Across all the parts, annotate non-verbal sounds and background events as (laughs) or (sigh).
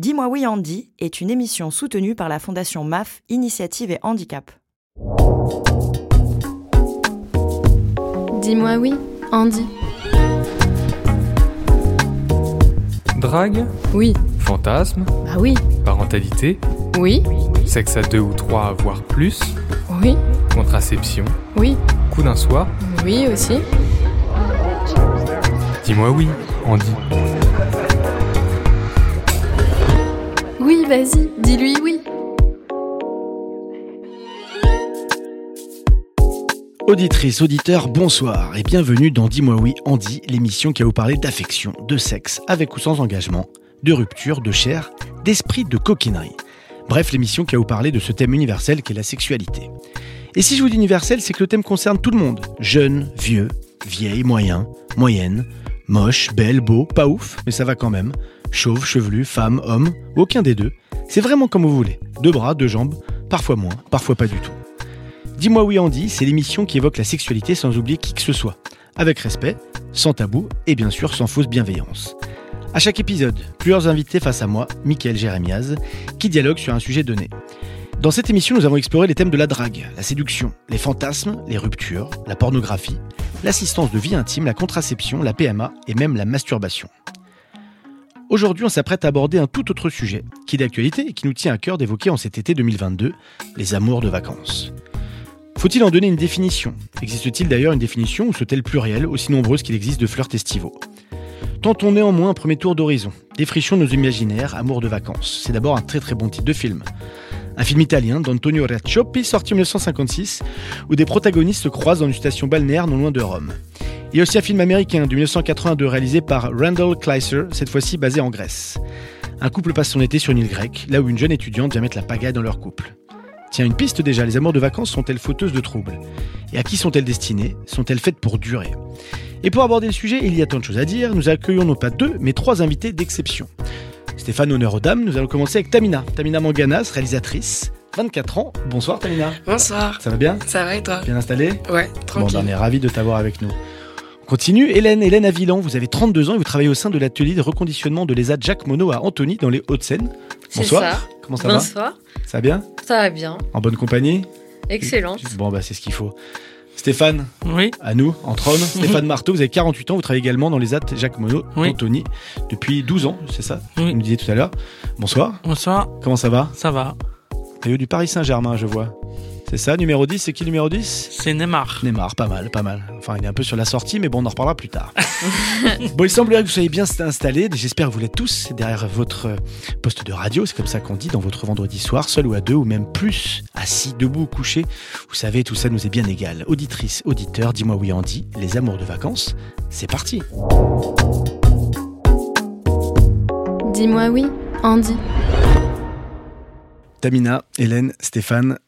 Dis-moi oui Andy est une émission soutenue par la Fondation MAF Initiative et Handicap. Dis-moi oui, Andy. Drague Oui. Fantasme Bah oui. Parentalité Oui. Sexe à deux ou trois, voire plus Oui. Contraception Oui. Coup d'un soir Oui aussi. Dis-moi oui, Andy. Vas-y, dis-lui oui. Auditrices, auditeurs, bonsoir et bienvenue dans Dis-moi oui, Andy, l'émission qui va vous parler d'affection, de sexe, avec ou sans engagement, de rupture, de chair, d'esprit, de coquinerie. Bref, l'émission qui va vous parler de ce thème universel qu'est la sexualité. Et si je vous dis universel, c'est que le thème concerne tout le monde. Jeune, vieux, vieille, moyen, moyenne, moche, belle, beau, pas ouf, mais ça va quand même. Chauve, chevelu, femme, homme, aucun des deux. C'est vraiment comme vous voulez. Deux bras, deux jambes, parfois moins, parfois pas du tout. Dis-moi oui Andy, c'est l'émission qui évoque la sexualité sans oublier qui que ce soit. Avec respect, sans tabou et bien sûr sans fausse bienveillance. À chaque épisode, plusieurs invités face à moi, Michael Jérémiaz, qui dialoguent sur un sujet donné. Dans cette émission, nous avons exploré les thèmes de la drague, la séduction, les fantasmes, les ruptures, la pornographie, l'assistance de vie intime, la contraception, la PMA et même la masturbation. Aujourd'hui, on s'apprête à aborder un tout autre sujet, qui est d'actualité et qui nous tient à cœur d'évoquer en cet été 2022, les amours de vacances. Faut-il en donner une définition? Existe-t-il d'ailleurs une définition ou sont-elles plurielles, aussi nombreuses qu'il existe de flirts estivaux? Tentons néanmoins un premier tour d'horizon. Défrichons nos imaginaires, amour de vacances. C'est d'abord un très très bon titre de film. Un film italien d'Antonio Raccioppi sorti en 1956 où des protagonistes se croisent dans une station balnéaire non loin de Rome. Il y a aussi un film américain de 1982 réalisé par Randall Kleiser, cette fois-ci basé en Grèce. Un couple passe son été sur une île grecque, là où une jeune étudiante vient mettre la pagaille dans leur couple. Tiens, une piste déjà, les amours de vacances sont-elles fauteuses de troubles? Et à qui sont-elles destinées? Sont-elles faites pour durer? Et pour aborder le sujet, il y a tant de choses à dire, nous accueillons non pas deux, mais trois invités d'exception. Stéphane, honneur aux dames, nous allons commencer avec Tamina. Tamina Manganas, réalisatrice, 24 ans. Bonsoir Tamina. Bonsoir. Ça va bien? Ça va et toi? Bien installé Ouais, Bon, tranquille. ben, on est ravis de t'avoir avec nous. On continue. Hélène, Hélène Avilan, vous avez 32 ans et vous travaillez au sein de l'atelier de reconditionnement de l'ESA Jacques Monod à Antony, dans les Hauts-de-Seine. Bonsoir. ça. Comment ça Bonsoir. va Ça va bien Ça va bien. En bonne compagnie Excellente. Bon, bah c'est ce qu'il faut. Stéphane, Oui, à nous, en trône. Stéphane Marteau, vous avez 48 ans, vous travaillez également dans les AT Jacques Monod, Oui. Antony, depuis 12 ans, c'est ça Oui. Vous nous disiez tout à l'heure. Bonsoir, bonsoir, comment ça va ça va. Maillot du Paris Saint-Germain, je vois. C'est ça, numéro 10, c'est qui le numéro 10 C'est Neymar. Neymar, pas mal, pas mal. Enfin, il est un peu sur la sortie, mais bon, on en reparlera plus tard. (laughs) bon, il semblerait que vous soyez bien installés. J'espère que vous l'êtes tous derrière votre poste de radio. C'est comme ça qu'on dit dans votre vendredi soir, seul ou à deux, ou même plus, assis, debout ou couché. Vous savez, tout ça nous est bien égal. Auditrice, auditeur, dis-moi oui, Andy, les amours de vacances, c'est parti. Dis-moi oui, Andy. Tamina, Hélène, Stéphane,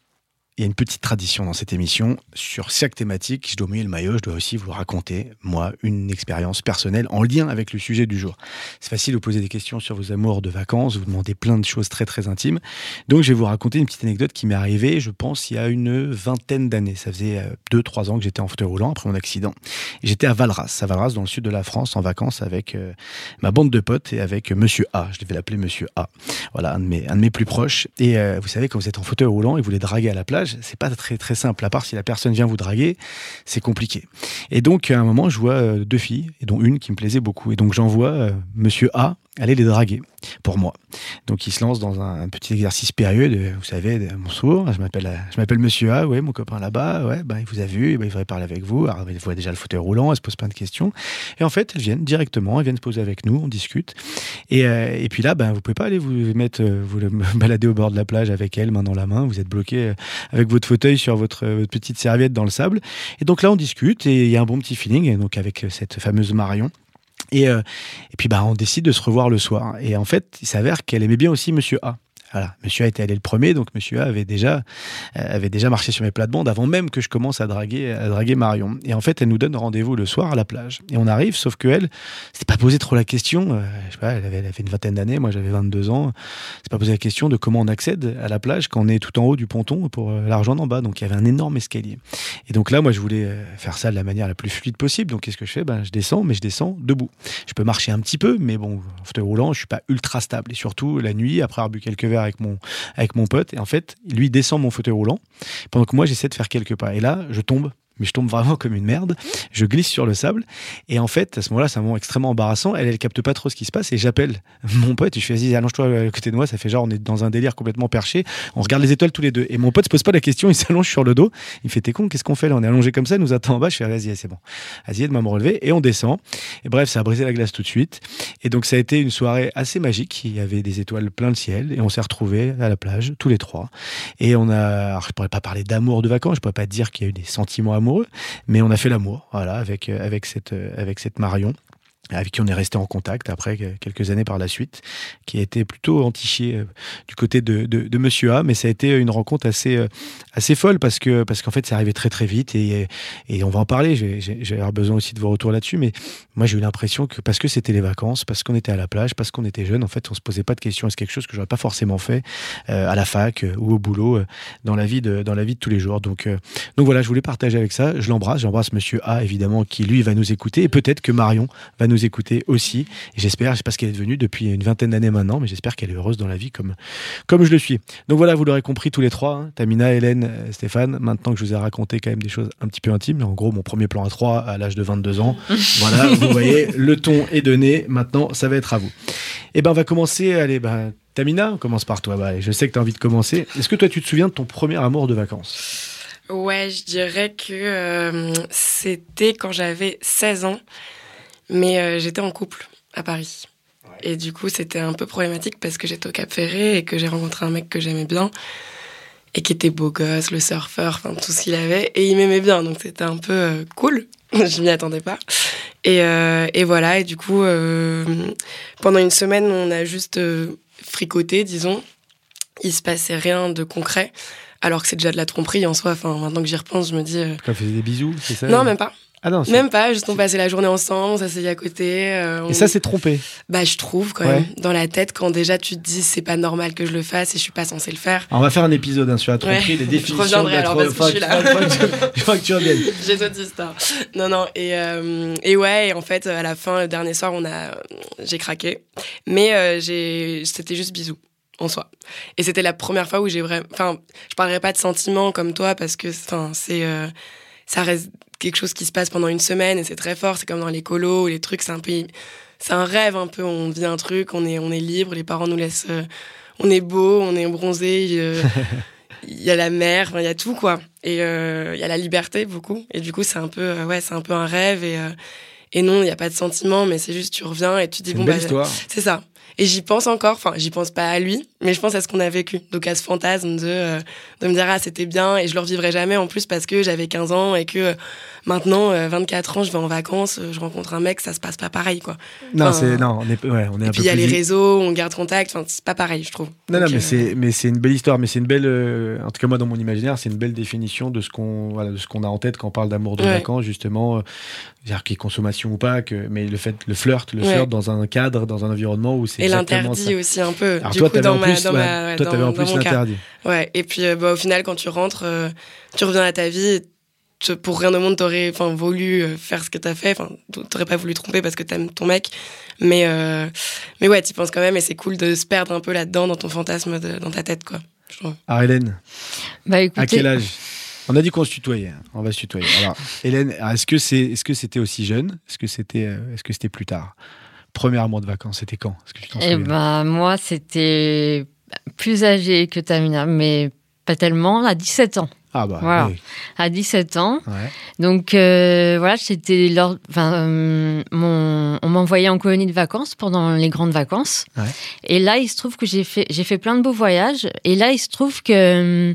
il y a une petite tradition dans cette émission. Sur chaque thématique, je dois mouiller le maillot, je dois aussi vous raconter, moi, une expérience personnelle en lien avec le sujet du jour. C'est facile de poser des questions sur vos amours de vacances, vous demandez plein de choses très très intimes. Donc je vais vous raconter une petite anecdote qui m'est arrivée, je pense, il y a une vingtaine d'années. Ça faisait 2-3 ans que j'étais en fauteuil roulant après mon accident. J'étais à Valras, à Valras, dans le sud de la France, en vacances avec euh, ma bande de potes et avec Monsieur A. Je devais l'appeler Monsieur A. Voilà, un de mes, un de mes plus proches. Et euh, vous savez, quand vous êtes en fauteuil roulant et vous les draguez à la plage, c'est pas très très simple. À part si la personne vient vous draguer, c'est compliqué. Et donc, à un moment, je vois euh, deux filles, dont une qui me plaisait beaucoup. Et donc, j'envoie euh, Monsieur A aller les draguer pour moi. Donc, il se lance dans un, petit exercice périlleux vous savez, de, bonsoir, je m'appelle, euh, je m'appelle Monsieur A, ouais, mon copain là-bas, ouais, ben, il vous a vu, ben, il voudrait parler avec vous. Alors, il voit déjà le fauteuil roulant, elle se pose plein de questions. Et en fait, elles viennent directement, elles viennent se poser avec nous, on discute. Et, euh, et puis là, ben, vous pouvez pas aller vous mettre, vous (laughs) balader au bord de la plage avec elle, main dans la main. Vous êtes bloqué avec votre fauteuil sur votre, euh, votre petite serviette dans le sable. Et donc là, on discute et il y a un bon petit feeling, donc avec euh, cette fameuse Marion. Et, euh, et puis bah, on décide de se revoir le soir. Et en fait, il s'avère qu'elle aimait bien aussi Monsieur A. Voilà, Monsieur A était allé le premier, donc Monsieur A avait déjà, euh, avait déjà marché sur mes plates-bandes avant même que je commence à draguer, à draguer Marion. Et en fait, elle nous donne rendez-vous le soir à la plage. Et on arrive, sauf que elle, s'était pas posé trop la question. euh, sais pas, elle avait, elle avait une vingtaine d'années, moi j'avais 22 ans. C'est pas posé la question de comment on accède à la plage quand on est tout en haut du ponton pour euh, la en bas. Donc il y avait un énorme escalier. Et donc là, moi, je voulais euh, faire ça de la manière la plus fluide possible. Donc qu'est-ce que je fais? Ben, Je descends, mais je descends debout. Je peux marcher un petit peu, mais bon, en fauteuil roulant, je suis pas ultra stable. Et surtout, la nuit, après avoir bu quelques verres avec mon, avec mon pote, et en fait, lui descend mon fauteuil roulant, pendant que moi, j'essaie de faire quelques pas. Et là, je tombe. Mais je tombe vraiment comme une merde. Je glisse sur le sable. Et en fait, à ce moment-là, c'est un moment extrêmement embarrassant. Elle, elle capte pas trop ce qui se passe. Et j'appelle mon pote. Et je fais, vas-y, allonge-toi à côté de moi. Ça fait genre, on est dans un délire complètement perché. On regarde les étoiles tous les deux. Et mon pote se pose pas la question. Il s'allonge sur le dos. Il fait, t'es con, qu'est-ce qu'on fait là? On est allongé comme ça, il nous attend en bas. Je fais, vas-y, c'est bon. Vas-y, aide-moi à me relever. Et on descend. Et bref, ça a brisé la glace tout de suite. Et donc, ça a été une soirée assez magique. Il y avait des étoiles plein le ciel. Et on s'est retrouvés à la plage, tous les trois. Et on a, alors, je pourrais pas parler d'amour de vacances. Je pourrais pas dire qu'il y a eu des sentiments amoureux. Mais on a fait l'amour, euh, avec, cette, euh, avec cette Marion avec qui on est resté en contact après euh, quelques années par la suite, qui a été plutôt entiché euh, du côté de, de, Monsieur A, mais ça a été une rencontre assez, euh, assez folle parce que parce qu'en fait, c'est arrivé très très vite et, et on va en parler. J'ai besoin aussi de vos retours là-dessus, mais moi j'ai eu l'impression que parce que c'était les vacances, parce qu'on était à la plage, parce qu'on était jeune, en fait, on se posait pas de questions. C'est quelque chose que j'aurais pas forcément fait euh, à la fac euh, ou au boulot euh, dans la vie de dans la vie de tous les jours? Donc donc voilà, je voulais partager avec ça. Je l'embrasse, j'embrasse Monsieur A évidemment qui lui va nous écouter et peut-être que Marion va nous écouter aussi. Et j'espère, je sais pas ce qu'elle est devenue depuis une vingtaine d'années maintenant, mais j'espère qu'elle est heureuse dans la vie comme, comme je le suis. Donc voilà, vous l'aurez compris tous les trois, hein, Tamina, Hélène, Stéphane. Maintenant que je vous ai raconté quand même des choses un petit peu intimes, en gros, mon premier plan à 3 à l'âge de 22 ans. (laughs) voilà, vous voyez, le ton est donné. Maintenant, ça va être à vous. Et ben, on va commencer. Allez, ben, Tamina, on commence par toi. Bah, je sais que tu as envie de commencer. Est-ce que toi, tu te souviens de ton premier amour de vacances? Ouais, je dirais que euh, c'était quand j'avais 16 ans, mais euh, j'étais en couple à Paris. Et du coup, c'était un peu problématique parce que j'étais au Cap Ferré et que j'ai rencontré un mec que j'aimais bien et qui était beau gosse, le surfeur, enfin tout ce qu'il avait, et il m'aimait bien, donc c'était un peu euh, cool. (laughs) je m'y attendais pas. Et, et, voilà, et du coup, euh, pendant une semaine, on a juste euh, fricoté, disons. Il se passait rien de concret alors que c'est déjà de la tromperie en soi. Enfin, maintenant que j'y repense, je me dis. Euh... Tu faisais des bisous, c'est ça Non, même pas. Ah non, même pas. Juste on passait la journée ensemble, on s'asseyait à côté. Euh, on... Et ça, c'est trompé. Bah, je trouve quand même dans la tête quand déjà tu te dis c'est pas normal que je le fasse et je suis pas censé le faire. Alors, on va faire un épisode hein, sur la tromperie, ouais. les (laughs) définitions. je reviendrai alors parce que je suis là. Je crois que tu reviennes. (laughs) J'ai d'autres histoires. Non, non. Et, euh, et ouais, et en fait, à la fin, le dernier soir, on a, j'ai craqué, mais euh, j'ai, c'était juste bisous en soi. Et c'était la première fois où j'ai vraiment... Enfin, je parlerai pas de sentiments comme toi parce que c'est... Euh, ça reste quelque chose qui se passe pendant une semaine et c'est très fort. C'est comme dans les colos ou les trucs, c'est un peu... C'est un rêve un peu, on vit un truc, on est, on est libre, les parents nous laissent... Euh, on est beau, on est bronzé, euh, (laughs) il y a la mer, il y a tout quoi. Et il euh, y a la liberté beaucoup. Et du coup, c'est un peu... ouais, c'est un peu un rêve et... et non, il n'y a pas de sentiment, mais c'est juste tu reviens et tu dis bon bah c'est ça. Et j'y pense encore, enfin, j'y pense pas à lui, mais je pense à ce qu'on a vécu. Donc à ce fantasme de, euh, de me dire, ah, c'était bien, et je le revivrai jamais en plus parce que j'avais 15 ans et que euh, maintenant, euh, 24 ans, je vais en vacances, je rencontre un mec, ça se passe pas pareil, quoi. Non, c'est, non, on est, ouais, on est et puis il y a les réseaux, on garde contact, enfin, c'est pas pareil, je trouve. Non, Donc, non, mais euh, c'est, mais c'est une belle histoire, mais c'est une belle, euh, en tout cas moi dans mon imaginaire, c'est une belle définition de ce qu'on, voilà, de ce qu'on a en tête quand on parle d'amour de Ouais. vacances, justement, euh, c'est-à-dire qu'il y ait consommation ou pas, que, mais le fait, le flirt, le Ouais. flirt dans un cadre, dans un environnement où c'est Et l'interdit ça. aussi un peu. Alors du toi, coup, dans ma, plus, dans ouais, ma, ouais, toi, t'avais en plus l'interdit. Ouais, et puis euh, bah, au final, quand tu rentres, euh, tu reviens à ta vie. tu- pour rien au monde, t'aurais enfin, voulu euh, faire ce que t'as fait. Enfin, t'aurais pas voulu tromper parce que t'aimes ton mec. Mais, euh, mais ouais, t'y penses quand même et c'est cool de se perdre un peu là-dedans dans ton fantasme, de- dans ta tête, quoi. Hélène, Bah à quel âge? On a dit qu'on se tutoyait, hein. on va se tutoyer. Alors Hélène, est-ce que c'est, est-ce que c'était aussi jeune? Est-ce que c'était, est-ce que c'était plus tard? Premier mois de vacances, c'était quand? Est-ce que tu t'en eh ben, moi, c'était plus âgé que Tamina, mais pas tellement, à 17 ans. Ah bah Voilà. oui. À 17 ans. Ouais. Donc euh, voilà, c'était lors, enfin, euh, mon, on m'envoyait en colonie de vacances pendant les grandes vacances. Ouais. Et là, il se trouve que j'ai fait, j'ai fait plein de beaux voyages. Et là, il se trouve que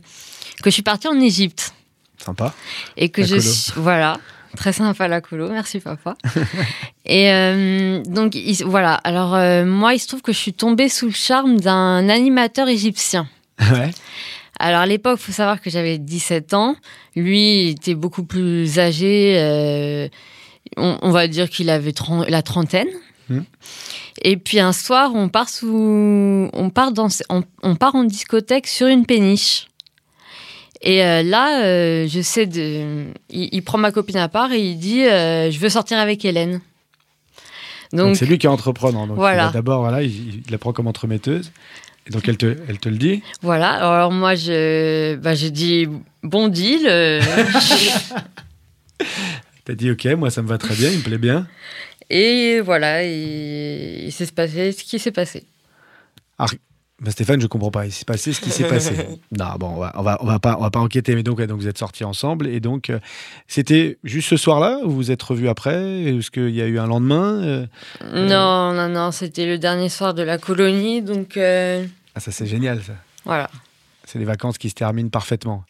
que je suis partie en Égypte Sympa. et que La je colo. suis, voilà très sympa la colo, merci papa. (laughs) et euh, donc il- voilà, alors euh, moi il se trouve que je suis tombée sous le charme d'un animateur égyptien. (laughs) Ouais. Alors à l'époque, faut savoir que j'avais 17 ans. Lui il était beaucoup plus âgé. euh, on, on va dire qu'il avait la trentaine. Hmm. Et puis un soir, on part sous, on part dans, on, on part en discothèque sur une péniche. Et euh, là, euh, je sais de, il, il prend ma copine à part et il dit, euh, je veux sortir avec Hélène. Donc c'est lui qui est entrepreneur. Donc Voilà. D'abord, voilà, il, il la prend comme entremetteuse. Et donc elle te, elle te le dit. voilà. Alors moi, je, bah, j'ai dit bon deal. (laughs) T'as dit ok, moi ça me va très bien, il me plaît bien. Et voilà, il, il s'est passé ce qui s'est passé. Bah, Stéphane, je comprends pas. Il s'est passé ce qui s'est passé. (laughs) non, bon, on va, on va, on va pas, on va pas enquêter. Mais donc, ouais, donc vous êtes sortis ensemble et donc euh, c'était juste ce soir-là ou vous vous êtes revus après? Est-ce qu'il y a eu un lendemain Euh, Non, non, non, c'était le dernier soir de la colonie, donc euh, Ah, ça c'est génial, ça. voilà. C'est les vacances qui se terminent parfaitement.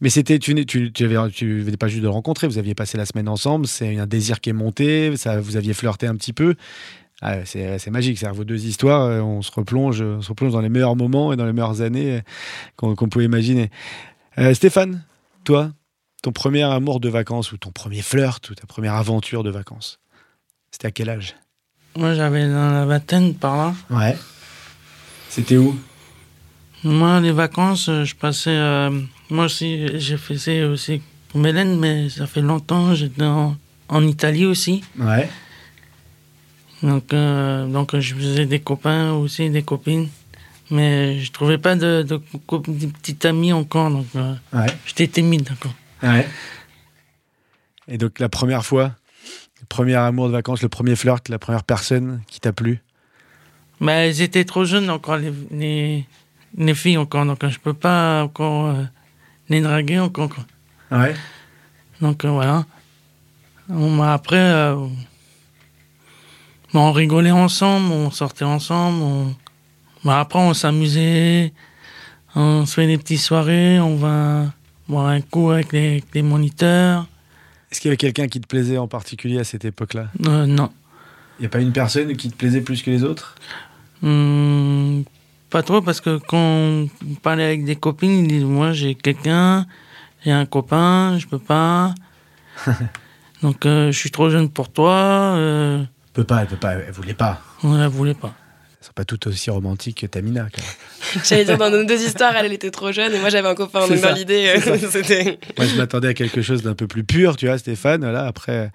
Mais c'était, tu, tu, tu avais, tu venais pas juste de le rencontrer, vous aviez passé la semaine ensemble, c'est un désir qui est monté, ça, vous aviez flirté un petit peu. Ah, c'est, magique, c'est vos deux histoires, euh, on se replonge, on se replonge dans les meilleurs moments et dans les meilleures années euh, qu'on, pouvait imaginer. Euh, Stéphane, toi, ton premier amour de vacances ou ton premier flirt ou ta première aventure de vacances, c'était à quel âge? Moi, j'avais dans la vingtaine par là. Ouais. C'était où? Moi, les vacances, je passais. euh, moi aussi, j'ai fait ça aussi pour Mélène, mais ça fait longtemps. J'étais en, en Italie aussi. Ouais. Donc, euh, donc, je faisais des copains aussi, des copines. Mais je trouvais pas de, de, de petites amies encore. Donc, euh, Ouais. j'étais timide encore. Ouais. Et donc la première fois, le premier amour de vacances, le premier flirt, la première personne qui t'a plu? Mais elles étaient trop jeunes encore, les, les, les filles encore. Donc, euh, je peux pas encore euh, les draguer encore. quoi. Ouais. Donc voilà. On m'a après, bon, on rigolait ensemble, on sortait ensemble. On... bon, après, on s'amusait, on se fait des petites soirées, on va boire un coup avec les, avec les moniteurs. Est-ce qu'il y avait quelqu'un qui te plaisait en particulier à cette époque-là? Euh, non, Il n'y a pas une personne qui te plaisait plus que les autres? Hum, pas trop parce que quand on parlait avec des copines, ils disent moi j'ai quelqu'un, j'ai un copain, je peux pas. (laughs) Donc euh, je suis trop jeune pour toi. Euh, peut pas, elle peut pas, elle voulait pas. on la voulait pas. Elles sont pas toutes aussi romantiques que Tamina. (laughs) J'allais dire, dans nos deux histoires, elle, elle était trop jeune et moi j'avais un copain. Dans l'idée, euh. (laughs) Moi, je m'attendais à quelque chose d'un peu plus pur, tu vois, Stéphane. Là, après,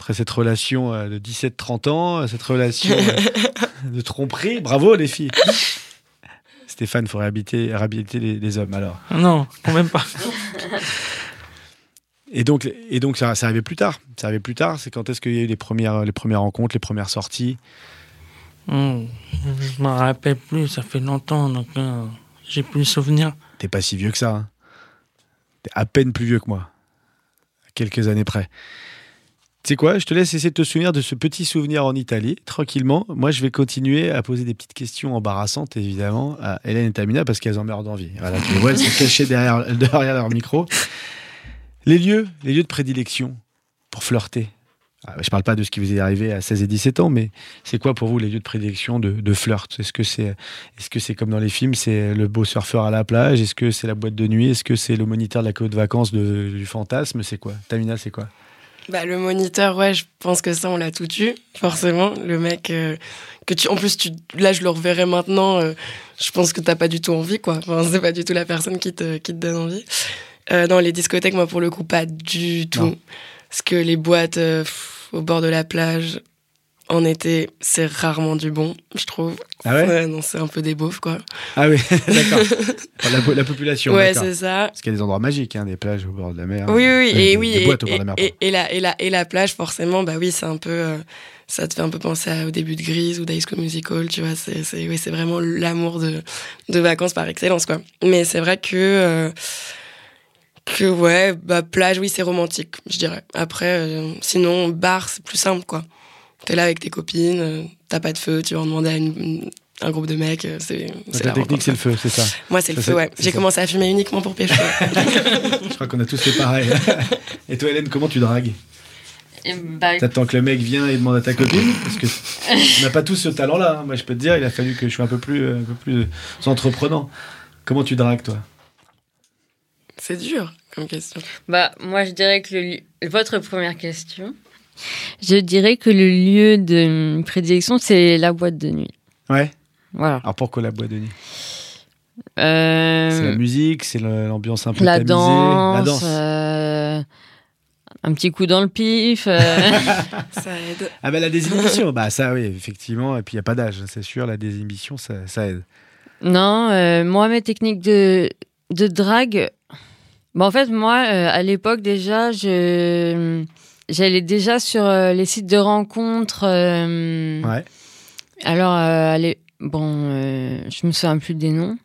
après cette relation euh, de 17-30 ans, cette relation euh, (laughs) de tromperie, bravo les filles. Stéphane, il faut réhabiliter, réhabiliter les, les hommes alors. Non, quand même pas. Et donc, et donc ça, ça arrivait plus tard. Ça arrivait plus tard. C'est quand est-ce qu'il y a eu les premières, les premières rencontres, les premières sorties? Hmm, je m'en rappelle plus, ça fait longtemps, donc euh, j'ai plus le souvenir. T'es pas si vieux que ça. Hein. T'es à peine plus vieux que moi. Quelques années près. Tu sais quoi? Je te laisse essayer de te souvenir de ce petit souvenir en Italie, tranquillement. Moi, je vais continuer à poser des petites questions embarrassantes, évidemment, à Hélène et Tamina, parce qu'elles en meurent d'envie. Voilà, tu les vois, elles sont cachées derrière, (laughs) derrière leur micro. Les lieux, les lieux de prédilection pour flirter. Ah, Je parle pas de ce qui vous est arrivé à 16 et 17 ans, mais c'est quoi pour vous les lieux de prédilection de, de flirt? Est-ce que c'est que c'est comme dans les films, c'est le beau surfeur à la plage? Est-ce que c'est la boîte de nuit? Est-ce que c'est le moniteur de la colonie de vacances du fantasme? C'est quoi? Tamina, c'est quoi? Bah, le moniteur, ouais, je pense que ça, on l'a tout eu, forcément. Le mec, euh, que tu, en plus, tu, là, je le reverrai maintenant. euh, je pense que t'as pas du tout envie, quoi. Enfin, c'est pas du tout la personne qui te, qui te donne envie. Euh, dans les discothèques, moi, pour le coup, pas du tout. Non. Parce que les boîtes euh, pff, au bord de la plage, en été, c'est rarement du bon, je trouve. Ah ouais non, c'est un peu des beaufs, quoi. Ah oui, (laughs) d'accord. (laughs) Enfin, la, la population, ouais, c'est ça. Parce qu'il y a des endroits magiques, hein, des plages au bord de la mer. Oui, oui, oui, Des- et oui, des et, boîtes au bord de la mer, et- la, et, la, et la plage, forcément, bah oui, c'est un peu. euh, ça te fait un peu penser à- au début de Grise ou d'High School Musical, tu vois. C'est oui, vraiment l'amour de, de vacances par excellence, quoi. Mais c'est vrai que. euh, que ouais, bah plage, oui, c'est romantique, je dirais. Après, euh, sinon, bar, c'est plus simple, quoi. T'es là avec tes copines, euh, t'as pas de feu, tu vas en demander à une- une- un groupe de mecs, euh, c'est la la technique, c'est le feu, c'est ça. Moi, c'est le feu, ouais. J'ai commencé à fumer uniquement pour pêcher. Je crois qu'on a tous fait pareil. Et toi, Hélène, comment tu dragues Et bah, T'attends que le mec vienne et demande à ta copine (laughs) Parce que on n'a pas tous ce talent-là. hein. Moi, je peux te dire, il a fallu que je sois un peu plus, un peu plus entreprenant. Comment tu dragues, toi? C'est dur comme question. bah, moi, je dirais que le li- votre première question, je dirais que le lieu de prédilection, c'est la boîte de nuit. Ouais. Voilà. Alors pourquoi la boîte de nuit? Euh, C'est la musique, c'est l'ambiance un peu la tamisée, danse, la danse. euh, un petit coup dans le pif. euh, (laughs) Ça aide. Ah ben la désinhibition, bah ça oui, effectivement. Et puis il n'y a pas d'âge, c'est sûr, la désinhibition, ça, ça aide. non, euh, moi, mes techniques de, de drague. Bon, en fait, moi, euh, à l'époque, déjà, je. J'allais déjà sur euh, les sites de rencontres. euh, Ouais. Alors, euh, allez, bon, euh, je me souviens plus des noms.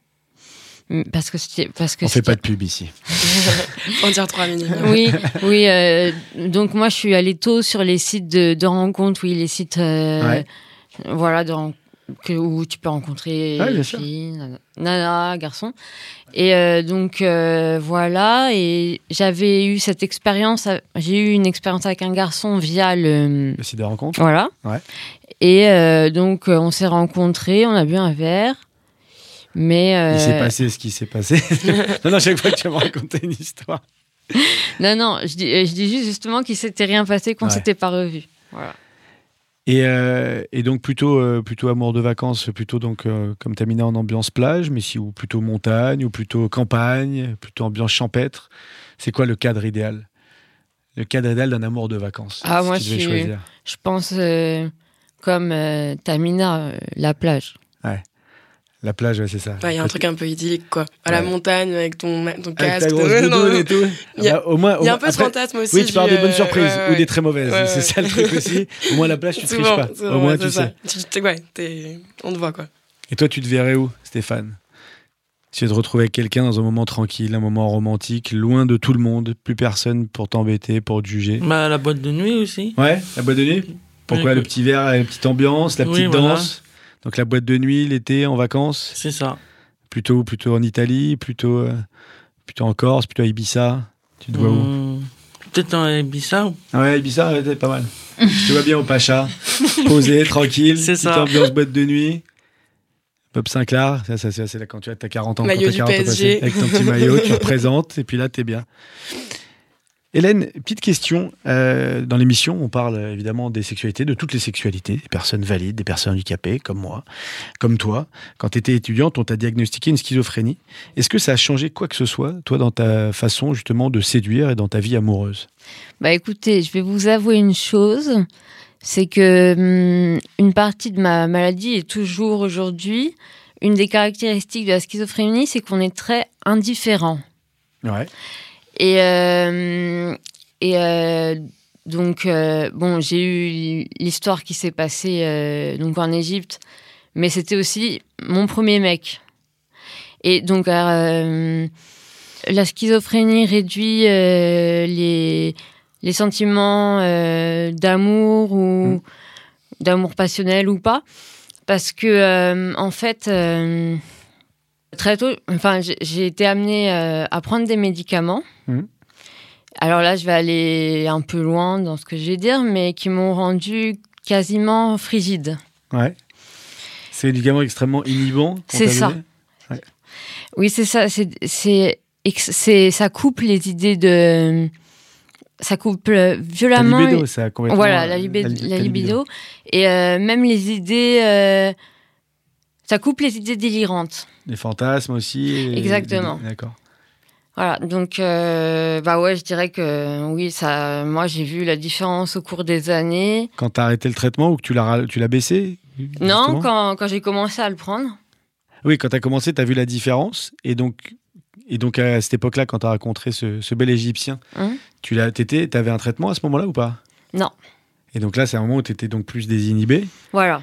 Mm, Parce que c'était. Parce que On fait pas de pub ici. (laughs) En dire trois minutes. Oui, oui. euh, donc, moi, je suis allée tôt sur les sites de, de rencontres, oui, les sites. euh, Ouais. Voilà, de ren- que, où tu peux rencontrer Ouais, filles, nana, nana, garçons. Et euh, donc, euh, voilà. Et j'avais eu cette expérience. J'ai eu une expérience avec un garçon via le. Le site de rencontre. Voilà. Ouais. Et euh, donc, on s'est rencontrés, on a bu un verre. Mais. euh, Il s'est passé ce qui s'est passé. (laughs) non, non, chaque fois que tu vas me raconter une histoire. Non, non, je dis, je dis juste justement qu'il s'était rien passé qu'on Ouais. s'était pas revus. Voilà. Et, euh, et donc plutôt, euh, plutôt amour de vacances, plutôt donc euh, comme Tamina en ambiance plage, mais si ou plutôt montagne, ou plutôt campagne, plutôt ambiance champêtre. C'est quoi le cadre idéal? Le cadre idéal d'un amour de vacances. Ah, moi, je. Je pense, comme Tamina, la plage. La plage, ouais, c'est ça. Ouais, il y a un truc un peu idyllique, quoi. À la montagne, avec ton, ton Avec casque. ta doudoune (laughs) non, et tout. Il y a- Bah, au moins, au Il y a un peu ce fantasme aussi. Oui, tu parles du, des bonnes surprises ouais, ou des très mauvaises. Ouais, c'est ouais. ça le truc aussi. (laughs) Au moins, la plage, tu triches Souvent, pas. Au moins, tu ça. sais. Tu- t'es- ouais, t'es- on te voit, quoi. Et toi, tu te verrais où, Stéphane? Tu veux te retrouver avec quelqu'un dans un moment tranquille, un moment romantique, loin de tout le monde, plus personne pour t'embêter, pour te juger? Bah, la boîte de nuit aussi. Ouais, la boîte de nuit? Pourquoi? Oui, le petit verre, la petite ambiance, la Oui, petite voilà. Donc la boîte de nuit, l'été, en vacances? C'est ça. Plutôt, plutôt en Italie, plutôt, euh, plutôt en Corse, plutôt à Ibiza Tu te vois où? Hum, Peut-être en Ibiza. Ah ouais, Ibiza, ouais, c'est pas mal. Je te vois bien au Pacha, (laughs) posé, tranquille, C'est ça. ambiance boîte de nuit. Bob Sinclair, ça, ça, c'est quand tu as 40 ans, quand Maillot t'as du 40 ans avec ton petit maillot, tu représentes, et puis là, t'es bien. Hélène, petite question. euh, dans l'émission, on parle évidemment des sexualités, de toutes les sexualités, des personnes valides, des personnes handicapées, comme moi, comme toi. Quand tu étais étudiante, on t'a diagnostiqué une schizophrénie. Est-ce que ça a changé quoi que ce soit, toi, dans ta façon justement de séduire et dans ta vie amoureuse? Bah écoutez, je vais vous avouer une chose, c'est que hum, une partie de ma maladie est toujours aujourd'hui une des caractéristiques de la schizophrénie, c'est qu'on est très indifférent. Ouais. Et, euh, et euh, donc, euh, bon, j'ai eu l'histoire qui s'est passée donc en Égypte, mais c'était aussi mon premier mec. Et donc, la schizophrénie réduit euh, les, les sentiments euh, d'amour ou d'amour passionnel ou pas, parce que euh, en fait. Très tôt, enfin, j'ai- été amenée euh, à prendre des médicaments. Mhm. Alors là, je vais aller un peu loin dans ce que je vais dire, mais qui m'ont rendu quasiment frigide. Ouais. C'est médicament extrêmement inhibant. qu'on C'est ça. Oui, c'est ça. C'est, ça coupe les idées de. Ça coupe euh, violemment. libido, ça a complètement. Voilà, la, li- la libido. Et euh, même les idées. euh, ça coupe les idées délirantes. Les fantasmes aussi. et- Exactement. D'accord. Voilà, donc euh, bah ouais, je dirais que oui, ça, moi j'ai vu la différence au cours des années. Quand t'as arrêté le traitement ou que tu l'as tu l'as baissé Non, quand, quand j'ai commencé à le prendre. Oui, quand t'as commencé, t'as vu la différence. Et donc, et donc à cette époque-là, quand t'as rencontré ce, ce bel Égyptien, Hum. tu l'as, t'avais un traitement à ce moment-là ou pas? Non. Et donc là, c'est un moment où t'étais donc plus désinhibé? Voilà.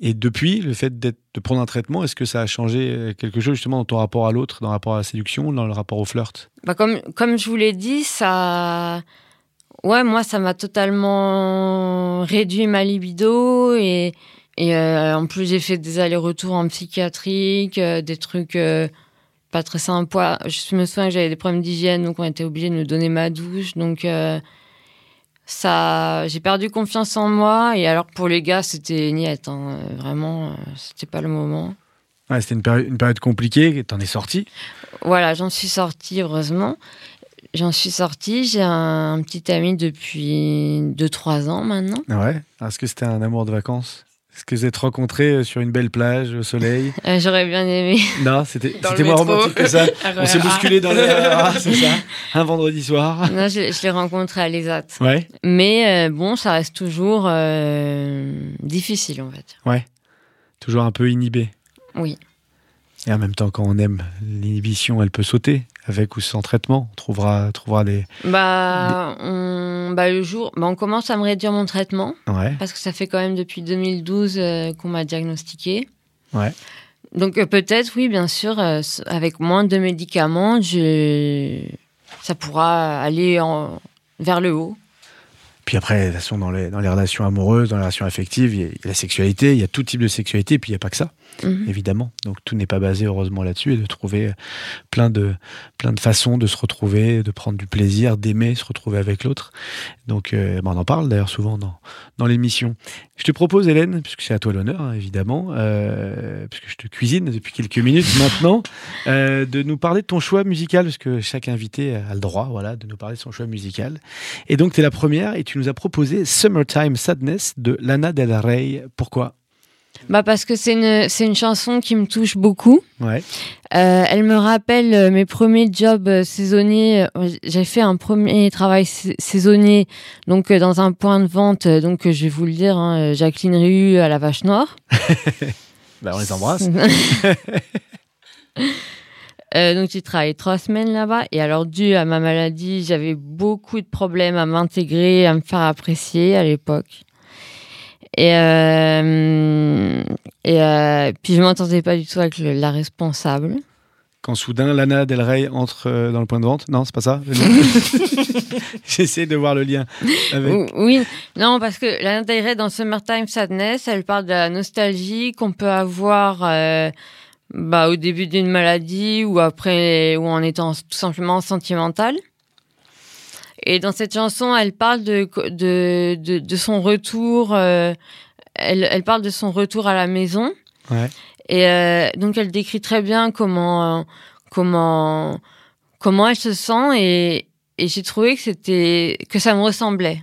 Et depuis, le fait de prendre un traitement, est-ce que ça a changé euh, quelque chose justement dans ton rapport à l'autre, dans le rapport à la séduction, dans le rapport au flirt? Bah comme, comme je vous l'ai dit, ça. Ouais, moi, ça m'a totalement réduit ma libido et, euh, en plus, j'ai fait des allers-retours en psychiatrique, euh, des trucs pas très sympas. Je me souviens que j'avais des problèmes d'hygiène, donc on était obligé de me donner ma douche. Donc, ça, j'ai perdu confiance en moi. Et alors pour les gars, c'était niette. hein. Vraiment, euh, c'était pas le moment. Ouais, c'était une, péri- une période compliquée, t'en es sorti. Voilà, j'en suis sortie, heureusement. J'en suis sortie. J'ai un, un petit ami depuis 2-3 ans maintenant. Ouais. Est-ce que c'était un amour de vacances? Est-ce que vous êtes rencontrés euh, sur une belle plage au soleil (laughs) Euh, J'aurais bien aimé. Non, c'était moins romantique que ça. (laughs) On s'est bousculé dans le RER, (laughs) c'est ça Un vendredi soir. non, je, je l'ai rencontré à l'ESAT. Ouais. Mais euh, bon, ça reste toujours euh, difficile, on va dire. Toujours un peu inhibé. Oui. Et en même temps, quand on aime, l'inhibition, elle peut sauter, avec ou sans traitement. On trouvera, trouvera des. Bah, on, bah, le jour, bah, on commence à me réduire mon traitement Ouais. parce que ça fait quand même depuis 2012 euh, qu'on m'a diagnostiqué. Ouais. Donc euh, peut-être, oui, bien sûr, euh, avec moins de médicaments, je... ça pourra aller en- vers le haut. Puis après, de toute façon, dans les, dans les relations amoureuses, dans les relations affectives, il y, a, la sexualité, il y a tout type de sexualité, et puis il n'y a pas que ça, Mhm. évidemment. Donc tout n'est pas basé, heureusement, là-dessus, et de trouver plein de, plein de façons de se retrouver, de prendre du plaisir, d'aimer, se retrouver avec l'autre. Donc euh, ben, on en parle d'ailleurs souvent dans, dans l'émission. Je te propose, Hélène, puisque c'est à toi l'honneur, hein, évidemment, euh, puisque je te cuisine depuis quelques minutes (laughs) maintenant, euh, de nous parler de ton choix musical, parce que chaque invité a le droit voilà, de nous parler de son choix musical. Et donc, tu es la première et tu nous as proposé Summertime Sadness de Lana Del Rey. Pourquoi? Bah parce que c'est une, c'est une chanson qui me touche beaucoup. Ouais. Euh, elle me rappelle euh, mes premiers jobs euh, saisonniers. J'ai fait un premier travail sa- saisonnier donc dans un point de vente. Donc je vais vous le dire, hein, Jacqueline Rue à la Vache Noire. (laughs) Bah, on les embrasse. (laughs) (laughs) Euh, donc j'ai travaillé trois semaines là-bas et alors dû à ma maladie, j'avais beaucoup de problèmes à m'intégrer, à me faire apprécier à l'époque. Et, euh, et euh, puis je m'entendais pas du tout avec le- la responsable. Quand soudain Lana Del Rey entre dans le point de vente. Non, c'est pas ça. (laughs) J'essaie de voir le lien avec. Ou- Oui, non, parce que Lana Del Rey dans Summertime Sadness, elle parle de la nostalgie qu'on peut avoir bah, au début d'une maladie ou après, ou en étant tout simplement sentimentale. Et dans cette chanson, elle parle de, de, de, de son retour, euh, elle, elle parle de son retour à la maison. Ouais. Et euh, donc, elle décrit très bien comment, comment, comment elle se sent et, et j'ai trouvé que c'était, que ça me ressemblait.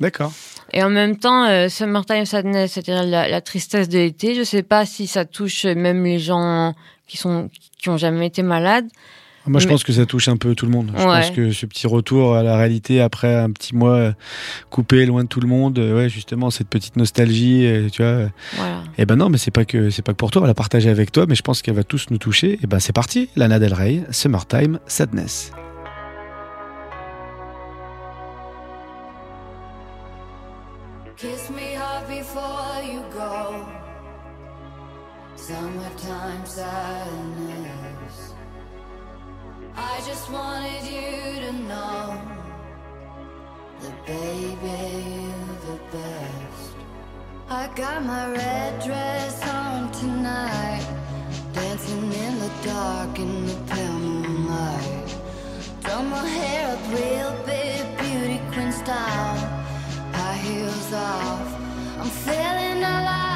D'accord. Et en même temps, euh, Summertime Sadness, c'est-à-dire la, la tristesse de l'été, je sais pas si ça touche même les gens qui sont qui ont jamais été malades. Moi, je Mais- pense que ça touche un peu tout le monde. Je Ouais. pense que ce petit retour à la réalité après un petit mois euh, coupé, loin de tout le monde, euh, ouais, justement, cette petite nostalgie, euh, tu vois. euh, Voilà. Eh ben non, mais c'est pas que c'est pas que pour toi. On l'a partagé avec toi, mais je pense qu'elle va tous nous toucher. Et ben c'est parti. Lana Del Rey, Summertime Sadness. Got my red dress on tonight, dancing in the dark in the pale moonlight. Done my hair up real big, beauty queen style. High heels off, I'm feeling alive.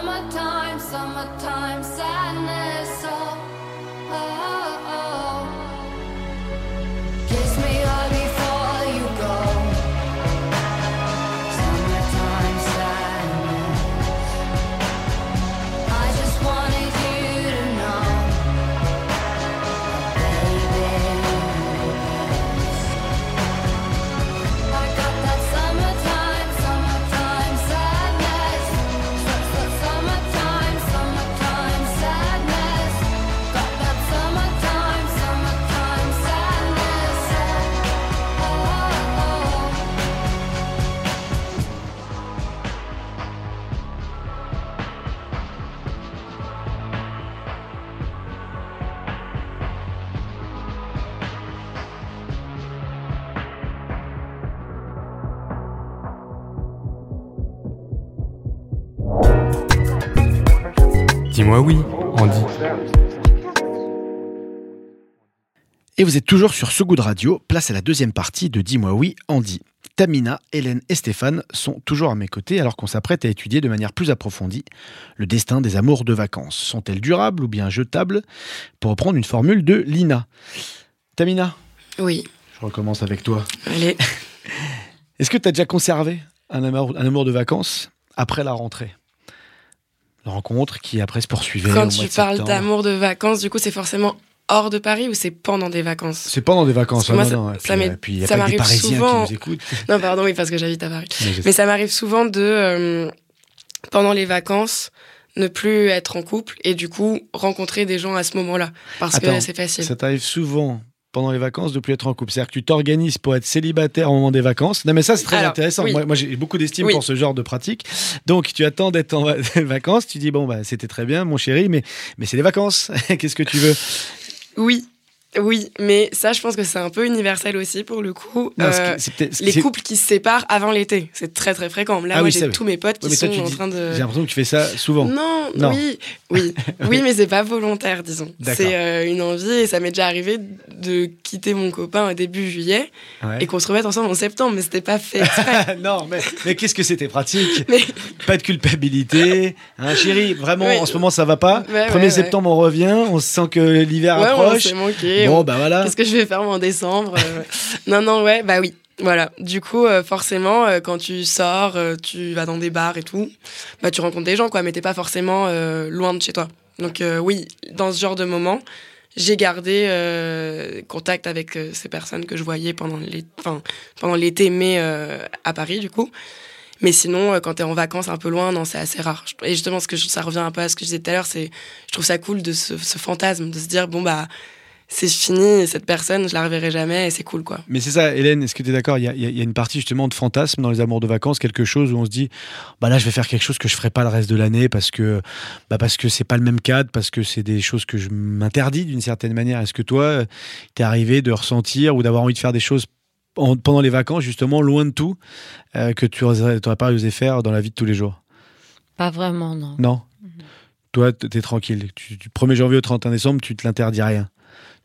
Summertime, summertime. Dis-moi oui, Andy. Et vous êtes toujours sur ce goût de radio, place à la deuxième partie de Dis-moi oui, Andy. Tamina, Hélène et Stéphane sont toujours à mes côtés alors qu'on s'apprête à étudier de manière plus approfondie le destin des amours de vacances. Sont-elles durables ou bien jetables? Pour reprendre une formule de Lina. Tamina, Oui, je recommence avec toi. allez. (laughs) Est-ce que tu as déjà conservé un amour, un amour de vacances après la rentrée? Rencontre qui après se poursuivait. au Quand mois tu de parles d'amour de vacances, du coup, c'est forcément hors de Paris ou c'est pendant des vacances? C'est pendant des vacances. Non, non. ça- puis, ça euh, m'arrive souvent. qui nous écoutent. (laughs) Non, pardon, oui, parce que j'habite à Paris. (laughs) Mais Mais ça m'arrive souvent de, euh, pendant les vacances, ne plus être en couple et du coup rencontrer des gens à ce moment-là. Parce Attends, que c'est facile. Ça t'arrive souvent pendant les vacances de plus être en couple. C'est-à-dire que tu t'organises pour être célibataire au moment des vacances. Non, mais ça, c'est très Alors, intéressant. oui. Moi, moi, j'ai beaucoup d'estime Oui. pour ce genre de pratique. Donc, tu attends d'être en va- (laughs) vacances. Tu dis, bon, bah, c'était très bien, mon chéri, mais, mais c'est les vacances. (laughs) Qu'est-ce que tu veux? Oui, oui, mais ça, je pense que c'est un peu universel aussi pour le coup. Non, Euh, les couples qui se séparent avant l'été, c'est très très fréquent. Là, Ah moi, oui, j'ai tous mes potes qui mais sont en dis- train de. J'ai l'impression que tu fais ça souvent. Non, Non. oui, oui, (laughs) oui, mais c'est pas volontaire, disons. C'est euh, une envie et ça m'est déjà arrivé de quitter mon copain au début juillet Ouais. et qu'on se remette ensemble en septembre, mais c'était pas fait exprès. (laughs) non, mais, mais qu'est-ce que c'était pratique (laughs) Mais- Pas de culpabilité. Hein, chérie, vraiment, Oui. en ce moment, ça va pas. Ouais, 1er ouais, ouais. septembre, on revient. On sent que l'hiver ouais, on Bon, on- bah voilà. Qu'est-ce que je vais faire en décembre euh, (laughs) Non, non, ouais, bah oui. Voilà. Du coup, euh, forcément, euh, quand tu sors, euh, tu vas dans des bars et tout, bah tu rencontres des gens, quoi, mais t'es pas forcément loin de chez toi. Donc oui, dans ce genre de moment, j'ai gardé contact avec ces personnes que je voyais pendant enfin, pendant l'été, mais à Paris, du coup. Mais sinon, quand t'es en vacances un peu loin, non, c'est assez rare. Et justement, ce que je- ça revient un peu à ce que je disais tout à l'heure, c'est, je trouve ça cool de ce, ce fantasme, de se dire, bon, bah, c'est fini, cette personne, je la reverrai jamais, et c'est cool, quoi. Mais c'est ça, Hélène, est-ce que tu es d'accord? Il y, a, il y a- il y a une partie justement de fantasme dans les amours de vacances, quelque chose où on se dit, bah là je vais faire quelque chose que je ferai pas le reste de l'année parce que bah parce que c'est pas le même cadre, parce que c'est des choses que je m'interdis d'une certaine manière. Est-ce que toi, t'es arrivé de ressentir ou d'avoir envie de faire des choses en- pendant les vacances justement loin de tout euh, que tu n'aurais pas osé faire dans la vie de tous les jours? Pas vraiment, non. Non? Toi, t- t'es tranquille. Tu, du 1er janvier au 31 décembre, tu te l'interdis rien.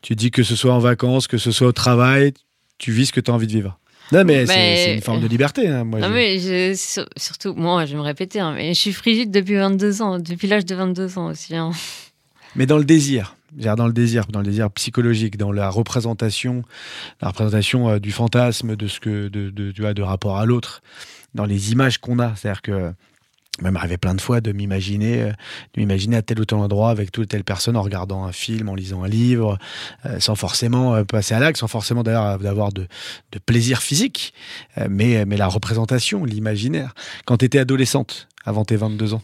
Tu dis que ce soit en vacances, que ce soit au travail, tu vis ce que tu as envie de vivre. Non, mais, c'est- Mais- c'est une forme de liberté. hein, moi, Non, je- mais je- surtout, moi, je vais me répéter, hein, mais je suis frigide depuis 22 ans, depuis l'âge de 22 ans aussi. hein. Mais dans le désir, dans le désir, dans le désir psychologique, dans la représentation, la représentation euh, du fantasme, de ce que, de, de, tu vois, de rapport à l'autre, dans les images qu'on a. C'est-à-dire que même arrivé plein de fois de m'imaginer, euh, de m'imaginer à tel ou tel endroit avec telle ou telle personne en regardant un film, en lisant un livre, euh, sans forcément euh, passer à l'acte, sans forcément d'ailleurs d'avoir de, plaisir physique, mais, mais la représentation, l'imaginaire. Quand tu étais adolescente, avant tes 22 ans.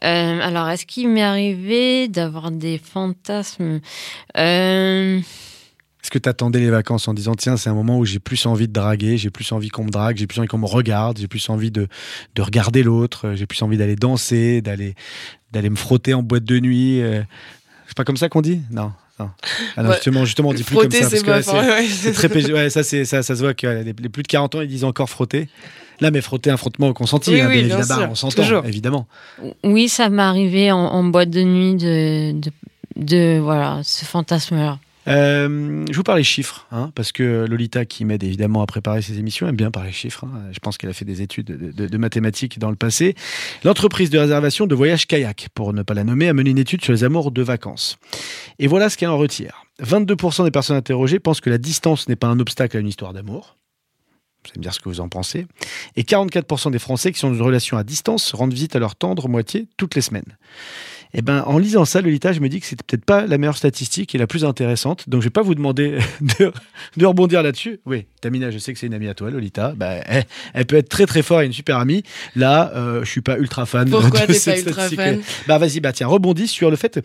Alors, est-ce qu'il m'est arrivé d'avoir des fantasmes? Est-ce que tu attendais les vacances en disant tiens c'est un moment où j'ai plus envie de draguer, j'ai plus envie qu'on me drague, j'ai plus envie qu'on me regarde, j'ai plus envie de, de regarder l'autre, euh, j'ai plus envie d'aller danser, d'aller d'aller me frotter en boîte de nuit. euh, C'est pas comme ça qu'on dit? Non. non. Ah non, Ouais. justement, justement, on dit plus comme Frotter, ça. Parce c'est que là, c'est- ouais. très péj- ouais, ça, c'est, ça, ça se voit que les, les plus de 40 ans, ils disent encore frotter. Là, mais frotter un frottement au consenti, Oui, hein, oui, bien évidemment, sûr, on s'entend, évidemment. Oui, ça m'est arrivé en, en boîte de nuit de, de, de, voilà, ce fantasme-là. Euh, je vous parle des chiffres, hein, parce que Lolita, qui m'aide évidemment à préparer ses émissions, aime bien parler chiffres. hein. Je pense qu'elle a fait des études de, de- mathématiques dans le passé. L'entreprise de réservation de voyage kayak, pour ne pas la nommer, a mené une étude sur les amours de vacances. Et voilà ce qu'elle en retire. 22% des personnes interrogées pensent que la distance n'est pas un obstacle à une histoire d'amour. Vous allez me dire ce que vous en pensez. Et 44% des Français qui sont dans une relation à distance rendent visite à leur tendre moitié toutes les semaines. Eh ben, en lisant ça, Lolita, je me dis que c'était peut-être pas la meilleure statistique et la plus intéressante. Donc, je vais pas vous demander (laughs) de, de rebondir là-dessus. Oui, Tamina, je sais que c'est une amie à toi, Lolita. Bah, elle, elle peut être très très forte et une super amie. Là, euh, je suis pas ultra fan. Pourquoi t'es pas ultra fan? Bah, vas-y, bah tiens, rebondis sur le fait.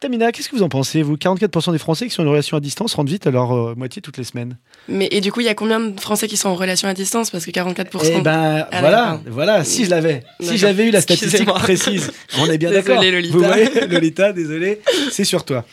Tamina, qu'est-ce que vous en pensez, vous? 44% des Français qui sont en relation à distance rendent visite à leur euh, moitié toutes les semaines. Mais et du coup, il y a combien de Français qui sont en relation à distance? Parce que 44%. Eh ben, Ah, voilà, voilà, si je l'avais, si j'avais eu la statistique précise, on est bien d'accord. Lolita. Vous voyez, Lolita, désolé, c'est sur toi.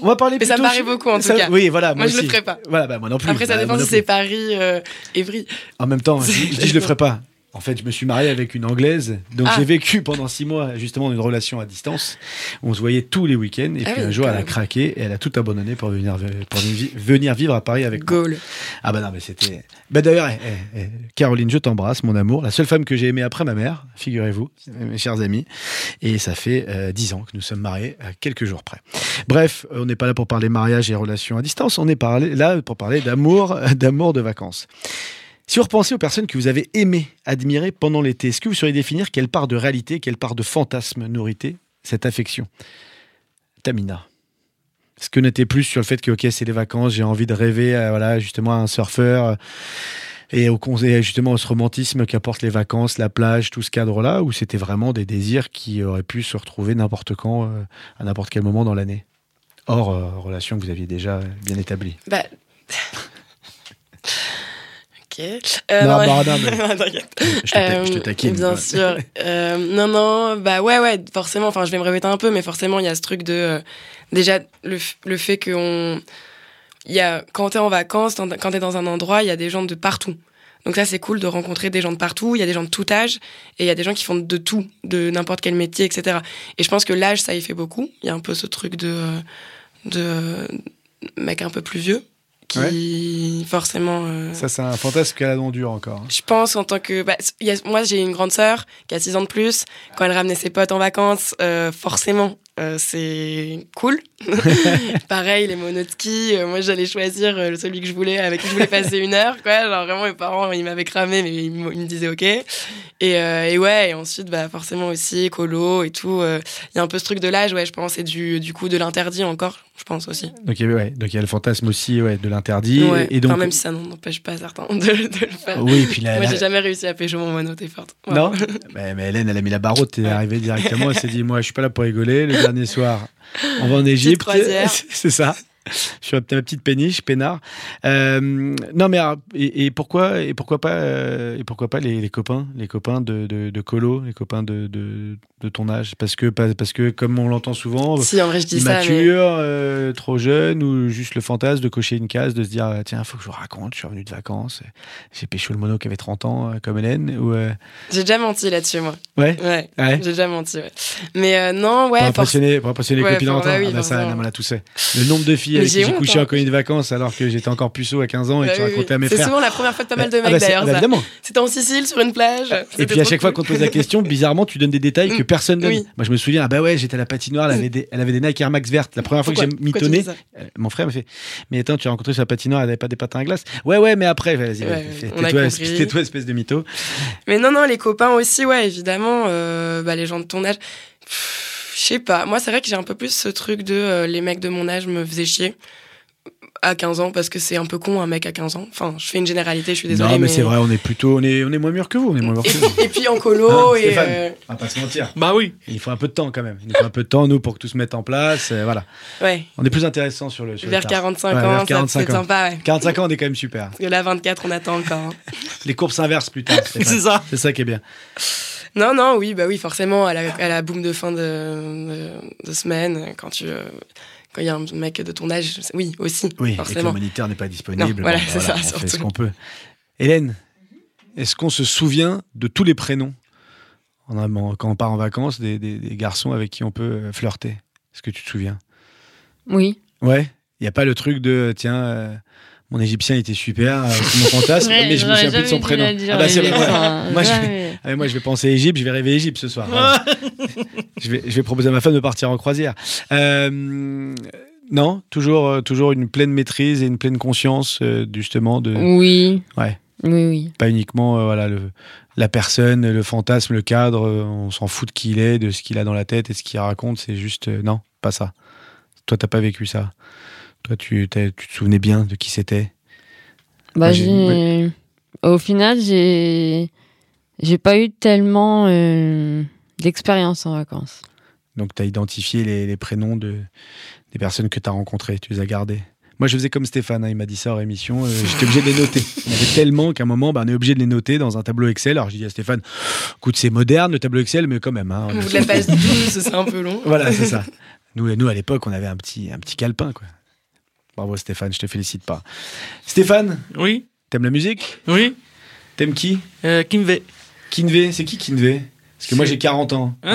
On va parler Mais ça me paraît beaucoup, en tout ça- cas. Oui, voilà, Moi, je le aussi. ferai pas. Voilà, bah, moi non plus. Après, ça Bah, dépend si c'est. Paris, euh, Évry. En même temps, je, je je le ferai pas. En fait, je me suis marié avec une anglaise, donc Ah. j'ai vécu pendant six mois justement une relation à distance. On se voyait tous les week-ends, et Ah puis oui, un jour elle a craqué et elle a tout abandonné pour venir pour venir vivre à Paris avec moi. Gaulle. Ah bah non, mais c'était. Bah d'ailleurs, eh, eh, eh, Caroline, je t'embrasse, mon amour. La seule femme que j'ai aimée après ma mère, figurez-vous, mes chers amis. Et ça fait euh, dix ans que nous sommes mariés, à quelques jours près. Bref, on n'est pas là pour parler mariage et relations à distance. On est là pour parler d'amour, d'amour de vacances. Si vous repensez aux personnes que vous avez aimées, admirées pendant l'été, est-ce que vous sauriez définir quelle part de réalité, quelle part de fantasme nourritait cette affection? Tamina. Est-ce que n'était plus sur le fait que ok c'est les vacances, j'ai envie de rêver, euh, voilà justement à un surfeur euh, et au justement à ce romantisme qu'apportent les vacances, la plage, tout ce cadre-là, ou c'était vraiment des désirs qui auraient pu se retrouver n'importe quand, euh, à n'importe quel moment dans l'année, hors relation que vous aviez déjà bien établie. Bah. Ok. Euh, Non, ouais. bah, non, (laughs) mais- T'inquiète. Je te, ta- je te Euh, taquine. Bien quoi. sûr. Euh, non, non, bah ouais, ouais, forcément. Enfin, je vais me répéter un peu, mais forcément, il y a ce truc de. euh, déjà, le, le fait qu'on. Il y a, quand t'es en vacances, quand t'es dans un endroit, il y a des gens de partout. Donc ça, c'est cool de rencontrer des gens de partout. Il y a des gens de tout âge et il y a des gens qui font de tout, de n'importe quel métier, etc. Et je pense que l'âge, ça y fait beaucoup. Il y a un peu ce truc de, euh, de euh, mec un peu plus vieux qui forcément. euh, Ça, c'est un fantasme qu'elle a non dur encore. hein. je pense en tant que. bah, il y a- moi, j'ai une grande sœur qui a 6 ans de plus. Quand elle ramenait ses potes en vacances, euh, forcément, euh, c'est cool. (laughs) Pareil, les monos de ski. euh, moi, j'allais choisir euh, celui que je voulais, avec qui je voulais passer une heure. Quoi. Genre, vraiment, mes parents, ils m'avaient cramé, mais ils, me- ils me disaient OK. Et, et ouais, et ensuite, bah, forcément aussi, écolo et tout. Il y a un peu ce truc de l'âge, ouais, je pense, et du, du coup, de l'interdit encore, je pense aussi. Donc, il y a- ouais, donc y a le fantasme aussi ouais, de l'interdit. Ouais. Et donc, Enfin, même si ça n'en empêche pas certains de, de le faire. oui, puis la, Moi, la- j'ai jamais réussi à pécho mon mono, t'es forte. Non mais, (laughs) mais Hélène, elle a mis la barre haute, elle est arrivée directement, elle s'est dit, moi, je suis pas là pour rigoler. Le (laughs) dernier soir, on va en (laughs) Égypte. (laughs) C'est ça. Je suis ma petite péniche, peinard. Euh, non, mais alors, et, et pourquoi et pourquoi pas euh, et pourquoi pas les, les copains, les copains de, de, de colo, les copains de, de, de ton âge, parce que parce que comme on l'entend souvent, Si, en vrai, je dis ça, mais... euh, trop jeune ou juste le fantasme de cocher une case, de se dire tiens, faut que je vous raconte, je suis revenu de vacances, j'ai pécho le mono qui avait 30 ans comme Hélène ou J'ai déjà menti là-dessus, moi. ouais? Ouais, Ouais. j'ai déjà menti, ouais. Mais non, ouais, pour impressionner, pour impressionner les Ouais, copines bah oui, ah bah ça, tout. Le nombre de filles Avec qui j'ai couché hein. en colonie de vacances alors que j'étais encore puceau à 15 ans et Bah que je oui, racontais à mes C'est frères. souvent la première fois de pas mal de Ah mecs bah, c'est- d'ailleurs, bah, évidemment. C'était en Sicile, sur une plage. Et puis à chaque fois qu'on te pose la question, bizarrement, tu donnes des détails que Mm. personne donne. Moi, je me souviens, ah bah ouais, j'étais à la patinoire, elle avait des, elle avait des Nike Air Max vertes. La première fois que j'ai mitonné, euh, mon frère m'a fait, mais attends, tu as rencontré sur la patinoire, elle avait pas des patins à glace. Ouais, ouais, mais après, vas-y, espèce- tais-toi, espèce de mytho. Mais non, non, les copains aussi, ouais, évidemment. euh, bah, les gens de ton âge. Je sais pas. Moi, c'est vrai que j'ai un peu plus ce truc de euh, les mecs de mon âge me faisaient chier à 15 ans parce que c'est un peu con un mec à 15 ans. Enfin, je fais une généralité, je suis désolée. non, mais, c'est vrai, on est plutôt, on est, on est moins mûrs que vous, on est moins mûrs Et, que vous. (laughs) et puis en colo Hein, et. Stéphane euh, On va pas se mentir. Bah oui. Il faut un peu de temps quand même. Il faut un peu de temps, nous, pour que tout se mette en place. euh, voilà. ouais, On est plus intéressant sur le. Sur vers tard. 45 Ouais, vers ans, ça 45 c'est ans. sympa, ouais. 45 ans, on est quand même super. Parce que là, 24, on attend encore. hein. Les courbes s'inversent plus tard. (laughs) C'est ça. C'est ça qui est bien. Non, non, oui, bah oui, forcément, à la, à la boum de fin de, de, de semaine, quand tu. euh, quand il y a un mec de ton âge, oui, aussi, Oui, et que le forcément. moniteur n'est pas disponible. Non, voilà, bah, c'est ça, on fait ce surtout. qu'on peut. Hélène, est-ce qu'on se souvient de tous les prénoms en quand on part en vacances des, des- des garçons avec qui on peut euh, flirter? Est-ce que tu te souviens? Oui. Ouais? Il n'y a pas le truc de tiens, euh, mon égyptien était super, euh, c'est mon fantasme, (laughs) Ouais, mais je me souviens plus de son prénom. Ah bah, c'est Égypte, vrai. (laughs) Moi, je vais-. Ah, moi, je vais penser à Égypte, je vais rêver Égypte ce soir. (laughs) Je, vais, je vais proposer à ma femme de partir en croisière. Euh, non, toujours, euh, toujours une pleine maîtrise et une pleine conscience, justement, de Oui. Ouais. Oui, oui. pas uniquement euh, voilà, le, la personne, le fantasme, le cadre, euh, on s'en fout de qui il est, de ce qu'il a dans la tête et ce qu'il raconte, c'est juste, non, pas ça. Toi, t'as pas vécu ça. Toi, tu, te souvenais bien de qui c'était? Bah, Au final, j'ai j'ai pas eu tellement euh, d'expérience en vacances. Donc, tu as identifié les, les prénoms de, des personnes que tu as rencontrées, tu les as gardés. Moi, je faisais comme Stéphane, hein, il m'a dit ça en émission, euh, j'étais obligé de les noter. Il y en avait tellement qu'à un moment, bah, on est obligé de les noter dans un tableau Excel. Alors, je dis à Stéphane, écoute, c'est moderne le tableau Excel, mais quand même. hein, on- de la page 12, c'est un peu long. (laughs) Voilà, c'est ça. Nous, nous à l'époque, on avait un petit, un petit calepin, quoi. Bravo Stéphane, je te félicite pas. Stéphane, Oui, t'aimes la musique? Oui. T'aimes qui? Euh, Kimve. Kinvé, c'est qui Kinvé Parce que moi j'ai 40 ans. Hein?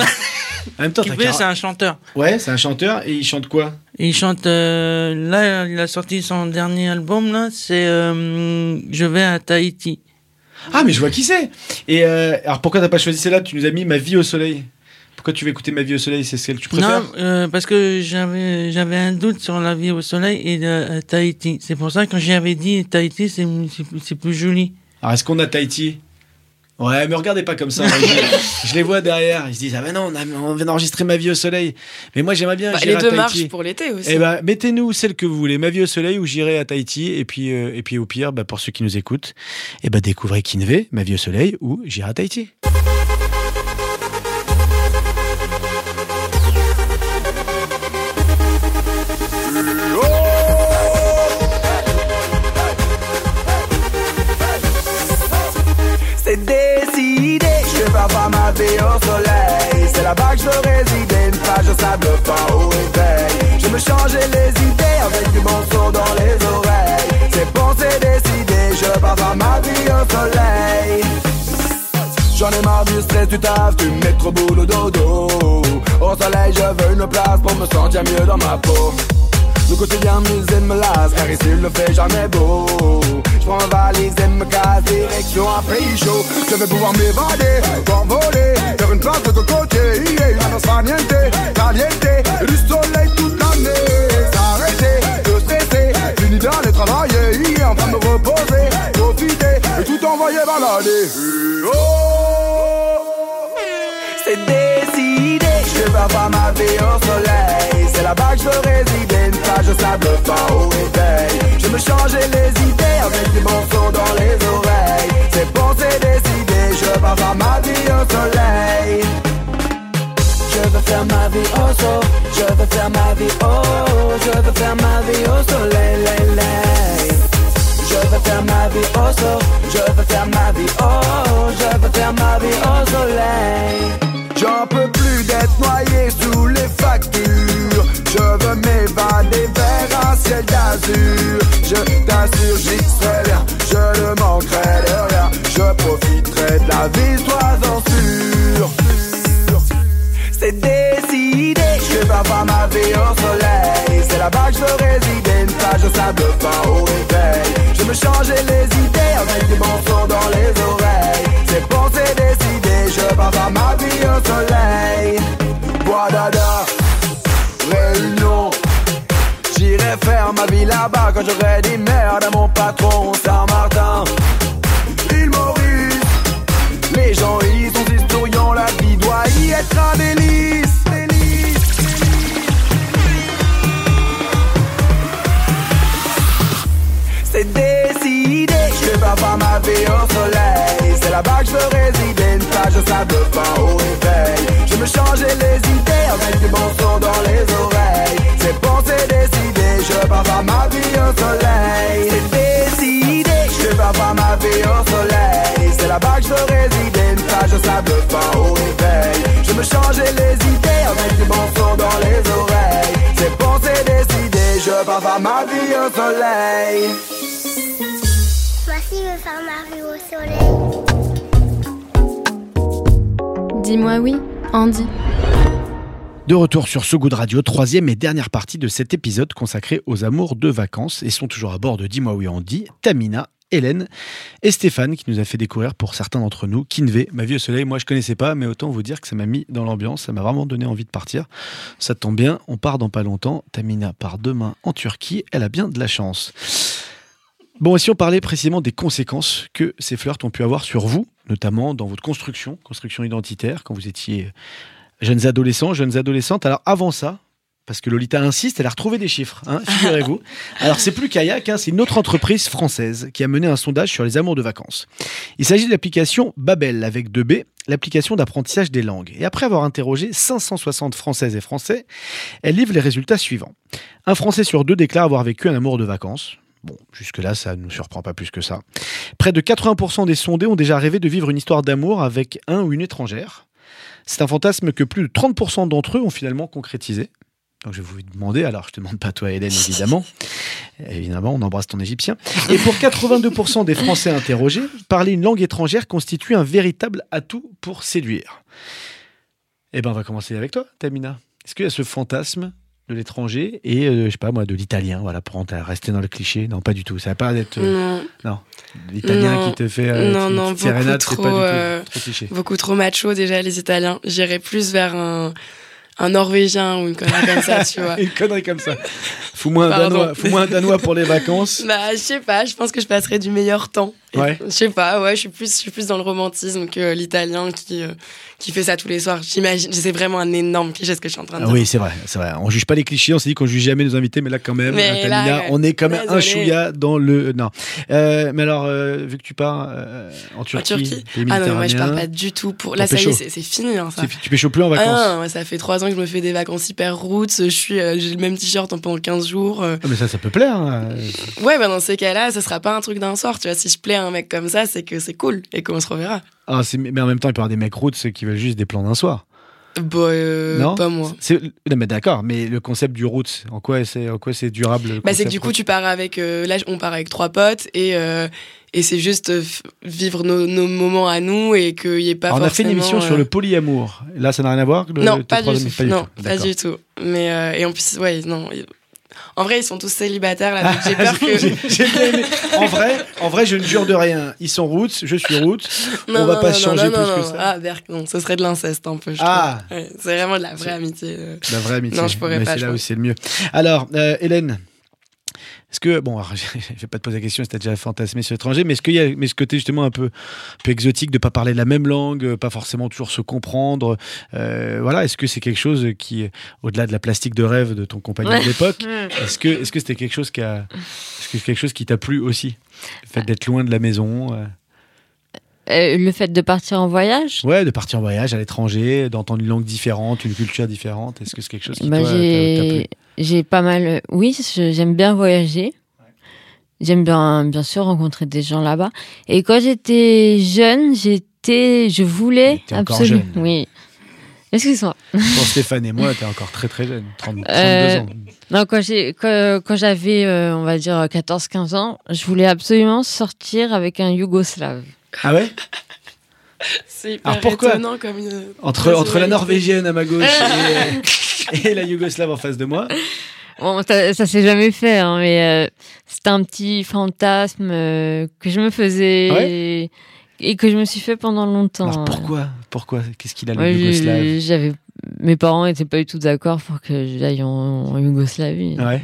En même temps, t'as Kimve, 40 c'est un chanteur. Ouais, c'est un chanteur et il chante quoi? Il chante. euh, là, il a sorti son dernier album, là. C'est euh, Je vais à Tahiti. Ah, mais je vois qui c'est Et euh, alors pourquoi t'as pas choisi celle-là? Tu nous as mis Ma vie au soleil. Pourquoi tu veux écouter Ma vie au soleil C'est celle que tu préfères Non, euh, parce que j'avais j'avais un doute sur la vie au soleil et de euh, Tahiti. C'est pour ça que quand j'avais dit Tahiti, c'est c'est- c'est plus joli. Alors est-ce qu'on a Tahiti? Ouais, me regardez pas comme ça. je, (laughs) je les vois derrière. Ils se disent Ah, ben non, on, a- on vient d'enregistrer Ma vie au soleil. Mais moi j'aimerais bien. Bah, les à deux Tahiti. marchent pour l'été aussi. Eh ben, mettez-nous celle que vous voulez, Ma vie au soleil ou j'irai à Tahiti. Et puis, euh, et puis au pire, bah, pour ceux qui nous écoutent, eh ben, découvrez Kinvé, Ma vie au soleil ou j'irai à Tahiti. Je me changer les idées avec du bon son dans les oreilles. C'est bon, c'est décidé, je vais avoir ma vie au soleil. J'en ai marre du stress, du taf, du métro boulot dodo. Au soleil, je veux une place pour me sentir mieux dans ma peau. Le quotidien musée me lasse, car ici il ne fait jamais beau. Je prends valise et me casse, direction un pays chaud. Je vais pouvoir m'évader, voler, faire une place de cocotier. Yeah, la nostra niente, caliente, du soleil toute l'année. S'arrêter, de stresser, fini d'aller travailler, yeah, enfin me reposer, profiter, et tout envoyer balader. Oh. C'est décidé, je vais avoir ma vie au soleil. C'est là-bas que je Je me changer les idées avec bon son dans les oreilles. C'est c'est décidé, je avoir ma vie au soleil. Je veux faire ma vie au sol, je veux faire ma vie au, je veux faire ma vie au soleil, lay, lay. Je veux faire ma vie au sol, je veux faire ma vie oh, je veux faire ma vie au soleil. J'en peux plus d'être noyé sous les factures. M'évader vers un ciel d'azur. Je t'assure, j'y serai bien. Je ne manquerai de rien. Je profiterai de la vie, sois-en sûr. C'est décidé, je vais avoir ma vie au soleil. C'est là-bas que je veux résider, une plage de sable fin au réveil. Je me changer les idées avec du bon son dans les oreilles. Là-bas quand j'aurai dit merde à mon patron Saint-Martin. Île Maurice, les gens y sont historiants, la vie doit y être un délice. C'est décidé, je vais avoir ma vie au soleil. C'est là-bas que je veux résider, une plage de sable fin au réveil. Je me changer les idées avec du bon avoir ma vie au soleil. C'est décidé, je vais avoir ma vie au soleil. C'est là-bas que je veux résider, une plage de sable fin au réveil. Je me changer les idées avec du bon son dans les oreilles. C'est bon, c'est décidé, je vais avoir ma vie au soleil. Voici veux faire ma vie au soleil. Dis-moi oui, Andy. De retour sur ce radio, troisième et dernière partie de cet épisode consacré aux amours de vacances. Et sont toujours à bord de Dis-moi oui on dit, Tamina, Hélène et Stéphane qui nous a fait découvrir pour certains d'entre nous Kinvé, ma vie au soleil. Moi je connaissais pas, mais autant vous dire que ça m'a mis dans l'ambiance, ça m'a vraiment donné envie de partir. Ça tombe bien, on part dans pas longtemps. Tamina part demain en Turquie, elle a bien de la chance. Bon, et si on parlait précisément des conséquences que ces flirts ont pu avoir sur vous, notamment dans votre construction, construction identitaire, quand vous étiez jeunes adolescents, jeunes adolescentes. Alors avant ça, parce que Lolita insiste, elle a retrouvé des chiffres, hein, (laughs) figurez-vous. Alors c'est plus Kayak, hein, c'est une autre entreprise française qui a mené un sondage sur les amours de vacances. Il s'agit de l'application Babel avec 2 B, l'application d'apprentissage des langues. Et après avoir interrogé 560 Françaises et Français, elle livre les résultats suivants. Un Français sur deux déclare avoir vécu un amour de vacances. Bon, jusque-là, ça ne nous surprend pas plus que ça. Près de 80% des sondés ont déjà rêvé de vivre une histoire d'amour avec un ou une étrangère. C'est un fantasme que plus de 30% d'entre eux ont finalement concrétisé. Donc je vais vous demander, alors je te demande pas toi Hélène évidemment, (laughs) évidemment on embrasse ton égyptien. Et pour 82% des Français interrogés, parler une langue étrangère constitue un véritable atout pour séduire. Eh ben on va commencer avec toi Tamina. Est-ce qu'il y a ce fantasme de l'étranger et euh, je sais pas moi de l'italien voilà pour rester dans le cliché. Non pas du tout. Ça va pas être euh, Non, non. L'italien qui te fait euh, Non, non, sérénade beaucoup pas du trop, tout euh, trop cliché. beaucoup trop macho déjà les Italiens. J'irais plus vers un, un Norvégien ou une connerie comme ça, tu vois. (laughs) une connerie comme ça. Fous-moi un danois fous-moi un danois pour les vacances. Bah, je sais pas, je pense que je passerai du meilleur temps. Ouais. Je sais pas, ouais, je suis plus, je suis plus dans le romantisme que l'italien qui, euh, qui fait ça tous les soirs. J'imagine, c'est vraiment un énorme cliché ce que je suis en train de Ah dire. oui, c'est vrai, c'est vrai. On juge pas les clichés, on s'est dit qu'on juge jamais nos invités, mais là quand même, là, on est quand même un chouïa dans le. Non. Euh, mais alors, euh, vu que tu pars euh, en En Turquie, Turquie. pays Ah non, moi je pars pas du tout pour. Là, ça y pécho. est, c'est fini, hein, ça. tu, pêches plus en Ah vacances. non, moi, ça fait trois ans que je me fais des vacances hyper roots. Je suis, euh, j'ai le même t-shirt pendant 15 jours. euh. Ah, mais ça, ça peut plaire. hein. Ouais, bah dans ces cas-là, ça sera pas un truc d'un soir. Tu vois, si je plais à un mec comme ça, c'est que c'est cool et qu'on se reverra. Ah, mais en même temps, il peut y avoir des mecs roots qui veulent juste des plans d'un soir. Bah, euh, non pas moi. Non, mais d'accord, mais le concept du roots, en quoi c'est en quoi c'est durable le Bah, c'est que du coup, tu pars avec. euh, là, on part avec trois potes et, euh, et c'est juste vivre nos, nos moments à nous et qu'il n'y ait pas Alors, on a fait une émission sur le polyamour. Là, ça n'a rien à voir le- Non, pas du, non, pas D'accord. du tout. Mais, et en plus, ouais, non. En vrai, ils sont tous célibataires là, donc j'ai peur que. J'ai- aimé. En vrai, en vrai, je ne jure de rien. Ils sont roots, je suis roots. Non, on va non, pas non, changer plus que ça. Ah, Berk, non, ce serait de l'inceste un peu. je Ah. Ouais, c'est vraiment de la vraie amitié. euh. La vraie amitié. Non, je pourrais Mais pas, C'est là où c'est le mieux. Alors, euh, Hélène, est-ce que, bon, alors, (laughs) je vais pas te poser la question si tu as déjà fantasmé sur l'étranger, mais est-ce qu'il y a mais ce côté justement un peu, un peu exotique de pas parler la même langue, euh, pas forcément toujours se comprendre euh, Voilà, est-ce que c'est quelque chose qui, au-delà de la plastique de rêve de ton compagnon de l'époque, (laughs) est-ce que est-ce que c'était quelque chose qui a, est-ce que quelque chose qui t'a plu aussi Le fait d'être loin de la maison euh, Euh, le fait de partir en voyage? Ouais, de partir en voyage à l'étranger, d'entendre une langue différente, une culture différente. Est-ce que c'est quelque chose qui Bah, t'a plu? J'ai pas mal oui j'aime bien voyager. J'aime bien bien sûr rencontrer des gens là-bas. Et quand j'étais jeune j'étais je voulais absolument oui. Excuse-moi. Pour Stéphane et moi, t'es encore très très jeune, 30, 32 Euh, ans. non quand j'ai quand, quand j'avais euh, on va dire 14 15 ans je voulais absolument sortir avec un yougoslave. Ah ouais? C'est hyper Alors pourquoi? étonnant comme une entre, entre la. Norvégienne à ma gauche et, (laughs) (laughs) et la Yougoslave en face de moi. Bon, ça, ça s'est jamais fait, hein, mais euh, c'était un petit fantasme euh, que je me faisais Ouais et, et que je me suis fait pendant longtemps. Alors pourquoi Pourquoi Qu'est-ce qu'il a le Ouais, Yougoslave? j'avais mes parents étaient pas du tout d'accord pour que j'aille en, en Yougoslavie. Ouais,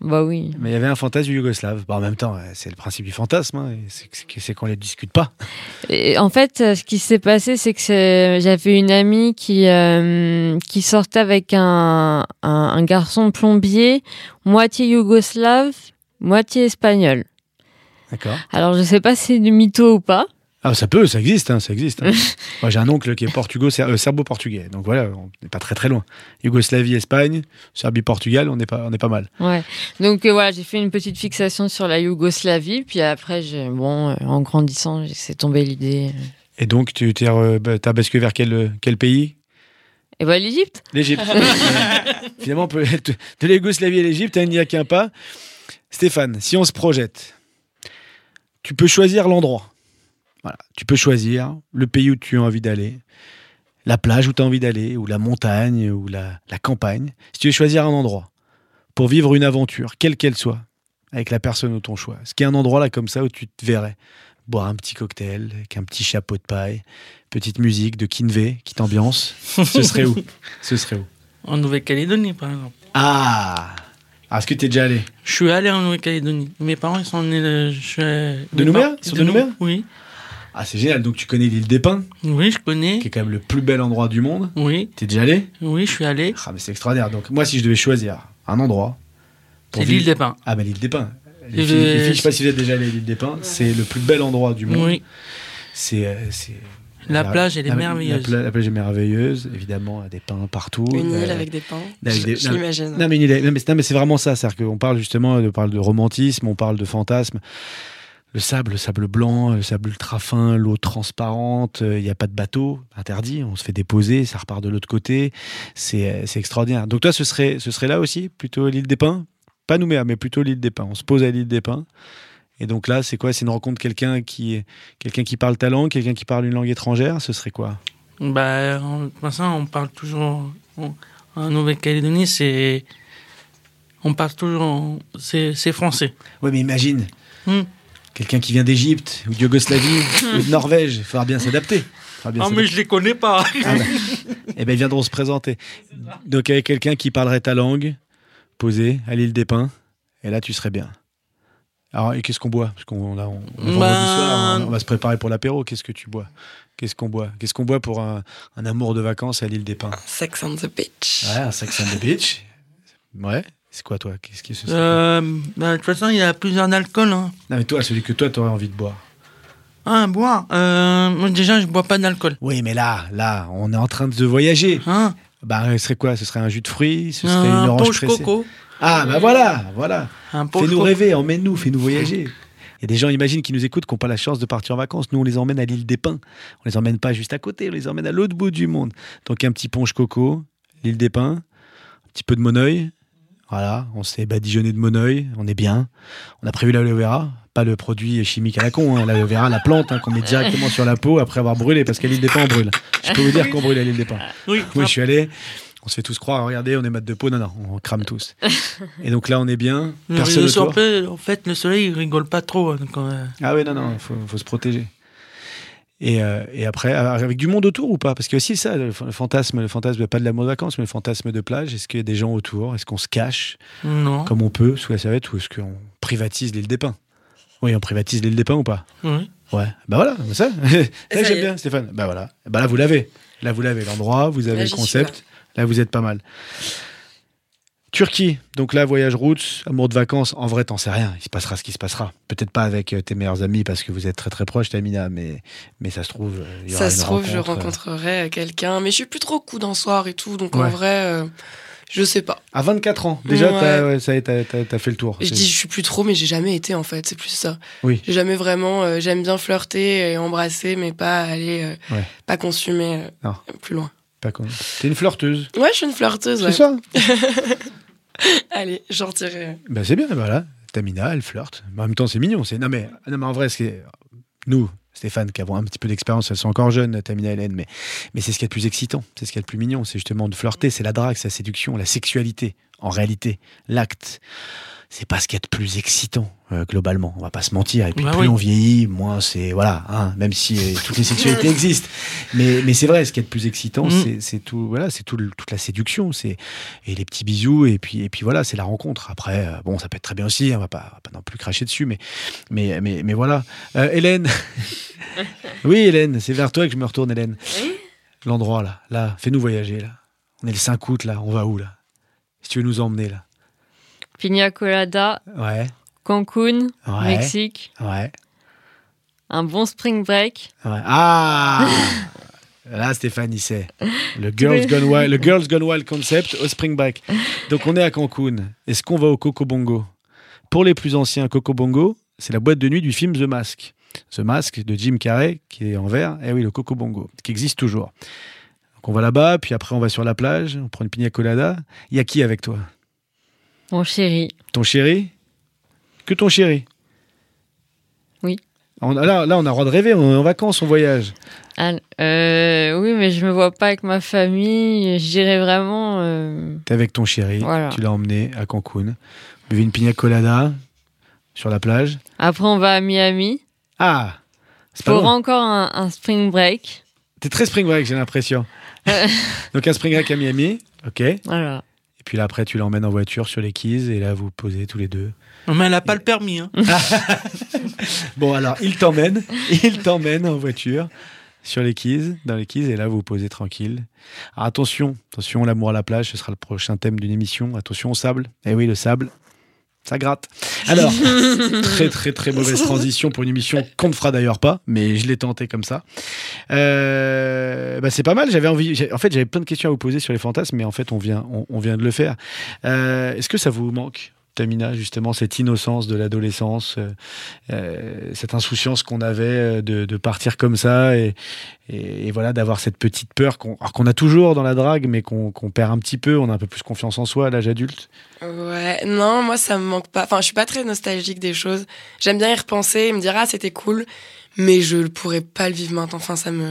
Bah oui. mais il y avait un fantasme yougoslave. Bon, en même temps, c'est le principe du fantasme, hein, c'est qu'on ne les discute pas. (laughs) Et en fait, euh, ce qui s'est passé, c'est que j'avais une amie qui euh, qui sortait avec un, un, un garçon plombier, moitié yougoslave, moitié espagnol. D'accord. Alors je sais pas si c'est du mytho ou pas. Ah, ça peut, ça existe, hein, ça existe. hein. (laughs) Moi, j'ai un oncle qui est portugo, ser- euh, serbo-portugais. Donc voilà, on n'est pas très très loin. Yougoslavie, Espagne, Serbie, Portugal, on est pas, on est pas mal. Ouais. Donc euh, voilà, j'ai fait une petite fixation sur la Yougoslavie, puis après, bon, euh, en grandissant, j'ai- c'est tombé l'idée. Et donc, tu bah, t'as basculé vers quel, quel pays? Et bah l'Égypte. L'Égypte. (laughs) Finalement, on peut- de de la Yougoslavie à l'Égypte, hein, il n'y a qu'un pas. Stéphane, si on se projette, tu peux choisir l'endroit. Voilà. Tu peux choisir le pays où tu as envie d'aller. La plage où tu as envie d'aller, ou la montagne, ou la, la campagne. Si tu veux choisir un endroit pour vivre une aventure, quelle qu'elle soit, avec la personne de ton choix. Est-ce qu'il y a un endroit là comme ça où tu te verrais boire un petit cocktail avec un petit chapeau de paille, petite musique de Kinvey qui t'ambiance? Ce serait où? Ce serait où? En Nouvelle-Calédonie, par exemple. Ah Ah, Est-ce que tu es déjà allé? Je suis allé en Nouvelle-Calédonie. Mes parents, ils sont nés de... Je suis... De Nouméa? Ils sont de Nouméa? Oui. Ah, c'est génial. Donc tu connais l'île des Pins, Oui, je connais. qui est quand même le plus bel endroit du monde. Oui, T'es déjà allé? Oui, je suis allé. Ah, mais c'est extraordinaire. Donc moi, si je devais choisir un endroit. C'est l'île des Pins. Ah, bah l'île des Pins. Les filles, le- les filles, je sais pas si vous êtes déjà allé à l'île des Pins, c'est le plus bel endroit du monde. Oui. C'est. euh, La plage, elle est la- merveilleuse. La, pla- la plage est merveilleuse, évidemment, des pins partout. Une île Euh, avec des pins. avec Je, des- je non, l'imagine. Non mais, c'est vraiment ça, c'est-à-dire qu'on parle justement, on parle de romantisme, on parle de fantasme. Le sable, le sable blanc, le sable ultra fin, l'eau transparente, euh, il n'y a pas de bateau, interdit, on se fait déposer, ça repart de l'autre côté, c'est euh, extraordinaire. Donc toi, ce serait, ce serait là aussi, plutôt l'île des Pins? Pas Nouméa, mais plutôt l'île des Pins. On se pose à l'île des Pins. Et donc là, c'est quoi? C'est une rencontre quelqu'un qui, quelqu'un qui parle ta langue, quelqu'un qui parle une langue étrangère Ce serait quoi? Bah, en passant, on parle toujours. En, en Nouvelle-Calédonie, c'est. On parle toujours. C'est français. Ouais, mais imagine, Hmm. Quelqu'un qui vient d'Égypte ou de Yougoslavie ou de Norvège, il faudra bien s'adapter. Bien Ah, mais je les connais pas. Ah bah. Eh ben, ils viendront se présenter. Donc, avec quelqu'un qui parlerait ta langue, posé à l'île des Pins, et là, tu serais bien. Alors, et qu'est-ce qu'on boit? Parce qu'on on, on- Bah, soir, on, on va se préparer pour l'apéro. Qu'est-ce que tu bois? Qu'est-ce qu'on boit? Qu'est-ce qu'on boit pour un, un amour de vacances à l'île des Pins? Sex on the beach. Ouais, un Sex on the Beach. Ouais. C'est quoi, toi? Qu'est-ce que ce serait? Euh, bah, de toute façon, il y a plusieurs alcools. Hein. Non, mais toi, celui que toi, t'aurais envie de boire. Ah, boire? Euh, moi, déjà, je bois pas d'alcool. Oui, mais là, là, on est en train de voyager. Hein? Bah, ce serait quoi? Ce serait un jus de fruits? Ce serait un une orange pressée? coco. Ah, bah voilà, voilà. Fais-nous rêver, emmène-nous, fais-nous voyager. Il y a des gens, imagine, qui nous écoutent, qui n'ont pas la chance de partir en vacances. Nous, on les emmène à l'île des Pins. On les emmène pas juste à côté, on les emmène à l'autre bout du monde. Donc, un petit punch coco, l'île des Pins, un petit peu de moneuil. Voilà, on s'est badigeonné de moneuil, on est bien. On a prévu l'aloe vera, pas le produit chimique à la con, hein, l'aloe vera, la plante hein, qu'on met directement sur la peau après avoir brûlé, parce qu'à l'île des Pins, on brûle. Je peux vous dire qu'on brûle à l'île des Pins. Oui, Oui, je suis allé. On se fait tous croire, regardez, on est mat de peau. Non, non, on crame tous. (laughs) Et donc là, on est bien. Personne le- autour. en, fait, en fait, le soleil, il rigole pas trop. hein, euh, Ah oui, non, non, il faut, faut se protéger. Et, euh, et après, avec du monde autour ou pas? Parce qu'il y a aussi ça, le fantasme, le fantasme, pas de l'amour de vacances, mais le fantasme de plage. Est-ce qu'il y a des gens autour? Est-ce qu'on se cache? Non. comme on peut sous la serviette ou est-ce qu'on privatise l'île des Pins? Oui, on privatise l'île des Pins ou pas? Oui. Ouais, bah voilà, ça. ça, ça y j'aime bien, Stéphane. Bah voilà, bah là vous l'avez. Là vous l'avez l'endroit, vous avez Là, le concept. Là vous êtes pas mal. Turquie, donc là voyage route, amour de vacances. En vrai, t'en sais rien. Il se passera ce qui se passera. Peut-être pas avec euh, tes meilleurs amis parce que vous êtes très très proches, Tamina, mais mais ça se trouve. euh, il y aura Ça se trouve, je rencontre, euh, rencontrerai quelqu'un, mais je suis plus trop coup d'un soir et tout, donc Ouais. en vrai, euh, je sais pas. À 24 ans, déjà, Ouais. t'as, ouais, fait le tour. Je dis je suis plus trop, mais j'ai jamais été en fait, c'est plus ça. Oui. J'ai jamais vraiment, euh, j'aime bien flirter et embrasser, mais pas aller, euh, pas Non. plus loin. Pas con. T'es une flirteuse. Ouais, je suis une flirteuse. ouais. C'est ça (laughs) Allez, j'en tirerai. Ben c'est bien, voilà. Tamina, elle flirte. Mais en même temps, c'est mignon. C'est... Non, mais, non, mais en vrai, c'est... nous, Stéphane, qui avons un petit peu d'expérience, elles sont encore jeunes, Tamina et Hélène, mais, mais c'est ce qui est le plus excitant, c'est ce qui est le plus mignon, c'est justement de flirter, c'est la drague, c'est la séduction, la sexualité, en réalité, l'acte. C'est pas ce qui est le plus excitant, euh, globalement. On va pas se mentir. Et puis, Bah plus oui. on vieillit, moins c'est. Voilà, hein, même si euh, toutes les sexualités (laughs) existent. Mais, mais c'est vrai, ce qui est le plus excitant, Mm. c'est, tout, voilà, c'est tout toute la séduction. C'est, et les petits bisous et puis et puis voilà c'est la rencontre après euh, bon ça peut être très bien aussi on va pas, on va pas non plus cracher dessus mais mais mais, mais voilà Hélène (laughs) oui Hélène c'est vers toi que je me retourne Hélène l'endroit là là fais-nous voyager là on est le 5 août là on va où là? Si tu veux nous emmener là Pina colada, ouais Cancun, ouais Mexique, ouais, un bon spring break. ouais. ah (laughs) Là, Stéphane, il sait. Le Girls Gone Wild, le Girls Gone Wild concept au Spring Break. Donc, on est à Cancun. Est-ce qu'on va au Coco Bongo? Pour les plus anciens, Coco Bongo, c'est la boîte de nuit du film The Mask. The Mask de Jim Carrey, qui est en vert. Eh oui, le Coco Bongo, qui existe toujours. Donc, on va là-bas, puis après, on va sur la plage, on prend une pina colada. Il y a qui avec toi? Mon chéri. Ton chéri? Que ton chéri Oui. On- là, là, on a le droit de rêver, on est en vacances, on voyage. Ah, euh, oui, mais je me vois pas avec ma famille. Je dirais vraiment. euh, T'es avec ton chéri, Voilà. tu l'as emmené à Cancun. Buvez une pina colada sur la plage. Après, on va à Miami Ah C'est pour encore un, un spring break. T'es très spring break, j'ai l'impression. (laughs) Donc un spring break à Miami, ok. Et Voilà. puis là, après, tu l'emmènes en voiture sur les Keys et là, vous posez tous les deux. Mais elle a pas le permis. Hein. (laughs) Bon, alors, il t'emmène, il t'emmène en voiture sur les Keys, dans les Keys, et là, vous vous posez tranquille. Alors, attention, attention, l'amour à la plage, ce sera le prochain thème d'une émission. Attention au sable. Eh oui, le sable, ça gratte. Alors, (laughs) très, très, très mauvaise transition pour une émission qu'on ne fera d'ailleurs pas, mais je l'ai tenté comme ça. Euh, bah, c'est pas mal. J'avais envie. j'ai- En fait, j'avais plein de questions à vous poser sur les fantasmes, mais en fait, on vient, on, on vient de le faire. Euh, Est-ce que ça vous manque? Justement, cette innocence de l'adolescence, euh, euh, cette insouciance qu'on avait euh, de, partir comme ça et, voilà d'avoir cette petite peur qu'on a toujours dans la drague, mais qu'on qu'on perd un petit peu. On a un peu plus confiance en soi à l'âge adulte. Ouais, non, moi ça me manque pas. Enfin, je suis pas très nostalgique des choses. J'aime bien y repenser et me dire ah c'était cool, mais je ne pourrais pas le vivre maintenant. Enfin, ça me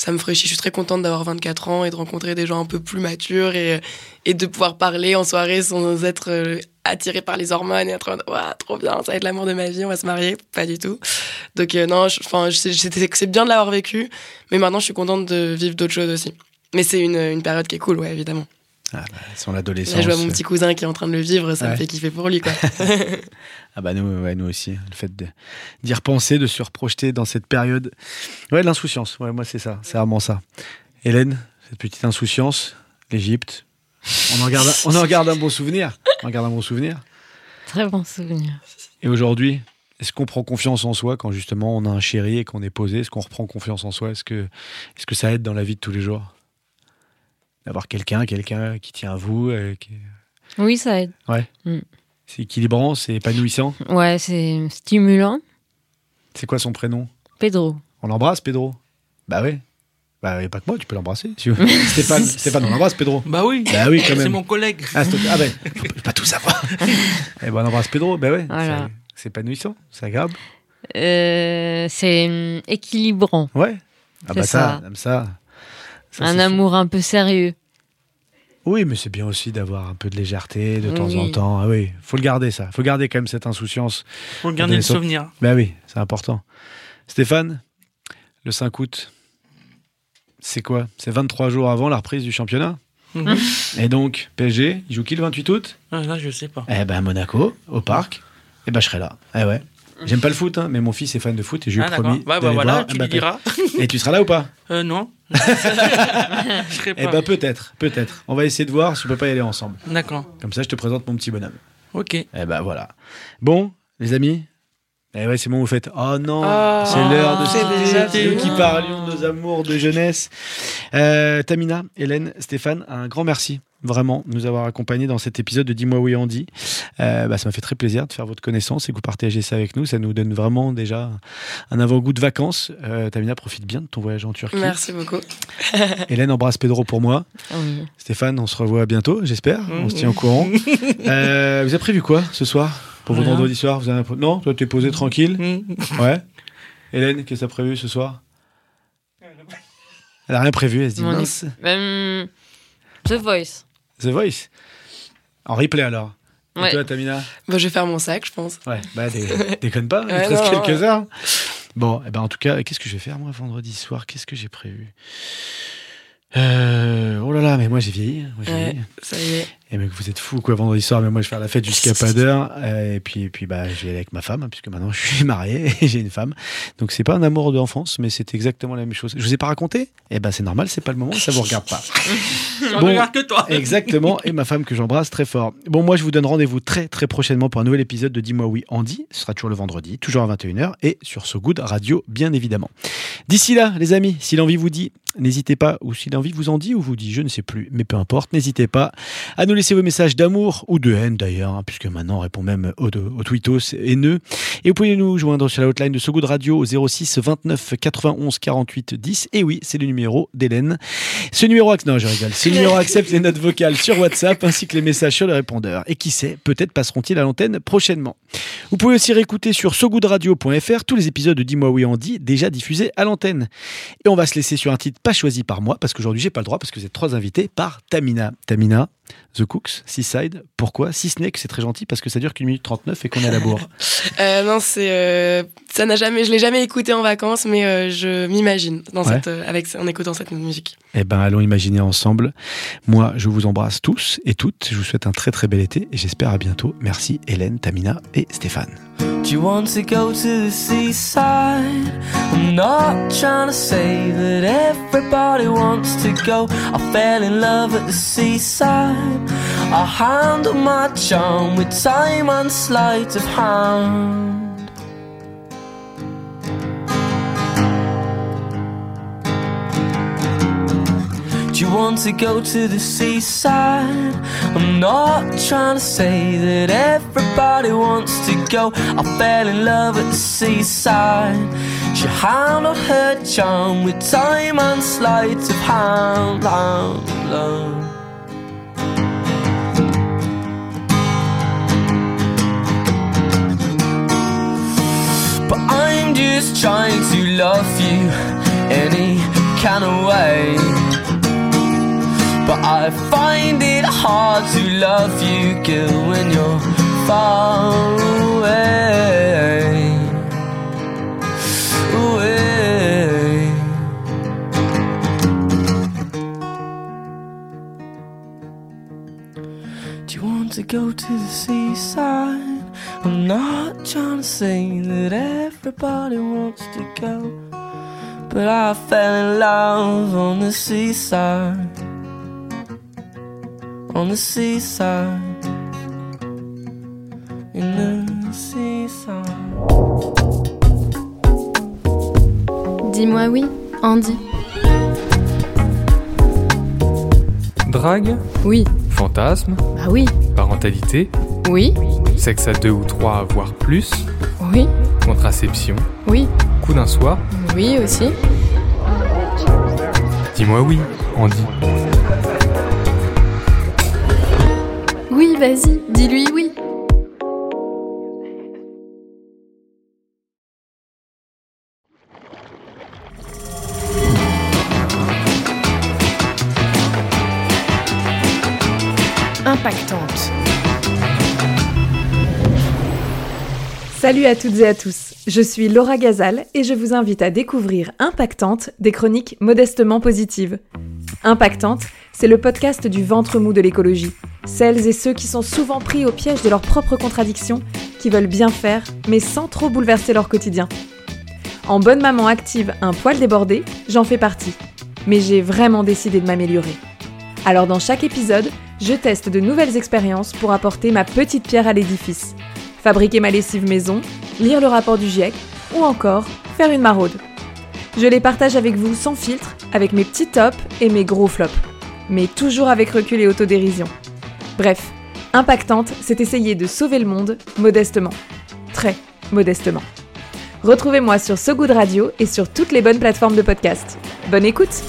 ça me ferait chier. Je suis très contente d'avoir 24 ans et de rencontrer des gens un peu plus matures et, et de pouvoir parler en soirée sans être euh, attiré par les hormones et être en mode, Ouah, trop bien, ça va être l'amour de ma vie, on va se marier. Pas du tout. Donc, euh, non, c'est bien de l'avoir vécu, mais maintenant je suis contente de vivre d'autres choses aussi. Mais c'est une, une période qui est cool, ouais, évidemment. Ah, bah, son adolescence. Là, je vois mon petit cousin qui est en train de le vivre, ça Ouais. me fait kiffer pour lui, quoi. (laughs) Ah bah nous, ouais, nous aussi. Le fait de- d'y repenser, de se reprojeter dans cette période. Ouais, l'insouciance. Ouais, moi c'est ça. C'est vraiment ça. Hélène, cette petite insouciance, l'Égypte. On en garde, un- on en garde un bon souvenir. On en garde un bon souvenir. Très bon souvenir. Et aujourd'hui, est-ce qu'on prend confiance en soi quand justement on a un chéri et qu'on est posé? Est-ce qu'on reprend confiance en soi? Est-ce que, est que ça aide dans la vie de tous les jours? D'avoir quelqu'un, quelqu'un qui tient à vous, euh, qui- Oui, ça aide. c'est équilibrant, c'est épanouissant? Ouais, c'est stimulant. C'est quoi son prénom? Pedro. On l'embrasse, Pedro? Bah oui. Bah, y a pas que moi, tu peux l'embrasser. Si tu veux. (laughs) Stéphane, Stéphane, on l'embrasse, Pedro. Bah oui. Bah oui, quand C'est mon collègue. Ah, ah ben, faut pas tout savoir. (laughs) eh ben, on embrasse Pedro, bah ouais. Voilà. c'est- épanouissant, c'est agréable. Euh, c'est hum, équilibrant. Ouais. Ah bah ça, ça. ça. ça, un amour un peu sérieux. Oui, mais c'est bien aussi d'avoir un peu de légèreté de temps Oui. en temps. Ah oui, faut le garder ça. Faut garder quand même cette insouciance. Pour garder le souvenir. Bah oui, c'est important. Stéphane, le 5 août, c'est quoi? C'est 23 jours avant la reprise du championnat. Mhm. Et donc, PSG, il joue qui le 28 août? Ah, Là, je sais pas. Eh ben, Monaco, au parc. Eh ben, je serai là. Eh ouais. J'aime pas le foot, hein, mais mon fils est fan de foot et je lui ai Ah, promis. Bah d'aller voilà, tu diras. Et tu seras là ou pas? Euh, non. (laughs) je serai Eh pas. ben, peut-être, peut-être. On va essayer de voir si on peut pas y aller ensemble. D'accord. Comme ça, je te présente mon petit bonhomme. Ok. Eh ben voilà. Bon, les amis. Eh ouais, c'est bon, vous faites. Oh non, Oh, c'est l'heure de c'est nous qui parlions de nos amours de jeunesse. Euh, Tamina, Hélène, Stéphane, un grand merci vraiment de nous avoir accompagnés dans cet épisode de Dis-moi oui Andy. Euh, bah, ça m'a fait très plaisir de faire votre connaissance et que vous partagez ça avec nous. Ça nous donne vraiment déjà un avant-goût de vacances. Euh, Tamina, profite bien de ton voyage en Turquie. Merci beaucoup. (laughs) Hélène, embrasse Pedro pour moi. Oui. Stéphane, on se revoit bientôt, j'espère. On se tient au courant. (laughs) Euh, vous avez prévu quoi ce soir? Pour vendredi soir vous avez... un- Non Toi, t'es posé tranquille Mm. Ouais. Hélène, qu'est-ce que t'as prévu ce soir Elle a rien prévu, elle se dit Mon mince. The Voice. The Voice En replay alors. Et Ouais. toi, Tamina Bah, je vais faire mon sac, je pense. Ouais, bah dé- (laughs) déconne pas, il Ouais, te reste non, quelques ouais. heures. Bon, et ben en tout cas, qu'est-ce que je vais faire moi vendredi soir? Qu'est-ce que j'ai prévu? Euh, oh là là, mais moi j'ai vieilli. hein, moi, j'ai Ouais. vieilli. Ça y est. Et mec, vous êtes fous quoi, vendredi soir, mais moi je vais faire la fête jusqu'à pas d'heure. et puis, et puis bah, je vais aller avec ma femme, hein, puisque maintenant (laughs) je suis marié et j'ai une femme. Donc c'est pas un amour d'enfance, mais c'est exactement la même chose. Je vous ai pas raconté? Eh ben c'est normal, c'est pas le moment, ça vous regarde pas. (laughs) Bon. regarde que toi. Exactement, et ma femme que j'embrasse très fort. Bon, moi je vous donne rendez-vous très très prochainement pour un nouvel épisode de Dis-moi oui Andy. Ce sera toujours le vendredi, toujours à 21h, et sur So Good Radio, bien évidemment. D'ici là, les amis, si l'envie vous dit, n'hésitez pas, ou si l'envie vous en dit ou vous dit, je ne sais plus, mais peu importe, n'hésitez pas à nous laisser vos messages d'amour ou de haine d'ailleurs, hein, puisque maintenant on répond même aux, aux tweetos haineux. Et vous pouvez nous joindre sur la hotline de So Good Radio au 06 29 91 48 10. Et oui, c'est le numéro d'Hélène. Ce numéro, accepte les notes vocales sur WhatsApp ainsi que les messages sur le répondeur. Et qui sait, peut-être passeront-ils à l'antenne prochainement. Vous pouvez aussi réécouter sur sogoodradio.fr tous les épisodes de Dis-moi oui Andy déjà diffusés à l'antenne. Et on va se laisser sur un titre pas choisi par moi parce qu'aujourd'hui j'ai pas le droit parce que vous êtes trois invités par Tamina. Tamina, The Cooks, Seaside. Pourquoi? Si ce n'est que c'est très gentil parce que ça dure qu'une minute 39 et qu'on est à la bourre. (laughs) Euh, non, c'est euh, ça n'a jamais, je l'ai jamais écouté en vacances, mais euh, je m'imagine dans Ouais. cette, euh, avec en écoutant cette musique. Eh ben, allons imaginer ensemble. Moi, je vous embrasse tous et toutes. Je vous souhaite un très très bel été et j'espère à bientôt. Merci Hélène, Tamina et Stéphane. Do you want to go to the seaside? I'm not trying to say that everybody wants to go. I fell in love at the seaside. I handle my charm with time and sleight of hand. Do you want to go to the seaside? I'm not trying to say that everybody wants to go. I fell in love at the seaside. She handled her charm with time and sleight of hand. hand, hand. I'm just trying to love you any kind of way. But I find it hard to love you, girl, when you're far away. Away. Do you want to go to the seaside? I'm not trying to say that everybody wants to go. But I fell in love on the seaside. On the seaside. In the seaside. Dis-moi oui, Andy. Drague, Oui. fantasme, Bah oui. parentalité, Oui. Sexe à deux ou trois, voire plus, Oui. contraception, Oui. coup d'un soir. Oui aussi. Dis-moi oui, Andy. Oui, vas-y, dis-lui oui. Salut à toutes et à tous, je suis Laura Gazal et je vous invite à découvrir Impactante, des chroniques modestement positives. Impactante, c'est le podcast du ventre mou de l'écologie. Celles et ceux qui sont souvent pris au piège de leurs propres contradictions, qui veulent bien faire, mais sans trop bouleverser leur quotidien. En bonne maman active, un poil débordé, j'en fais partie. Mais j'ai vraiment décidé de m'améliorer. Alors dans chaque épisode, je teste de nouvelles expériences pour apporter ma petite pierre à l'édifice. Fabriquer ma lessive maison, lire le rapport du GIEC ou encore faire une maraude. Je les partage avec vous sans filtre, avec mes petits tops et mes gros flops. Mais toujours avec recul et autodérision. Bref, impactante, c'est essayer de sauver le monde modestement. Très modestement. Retrouvez-moi sur So Good Radio et sur toutes les bonnes plateformes de podcast. Bonne écoute!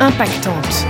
Impactante.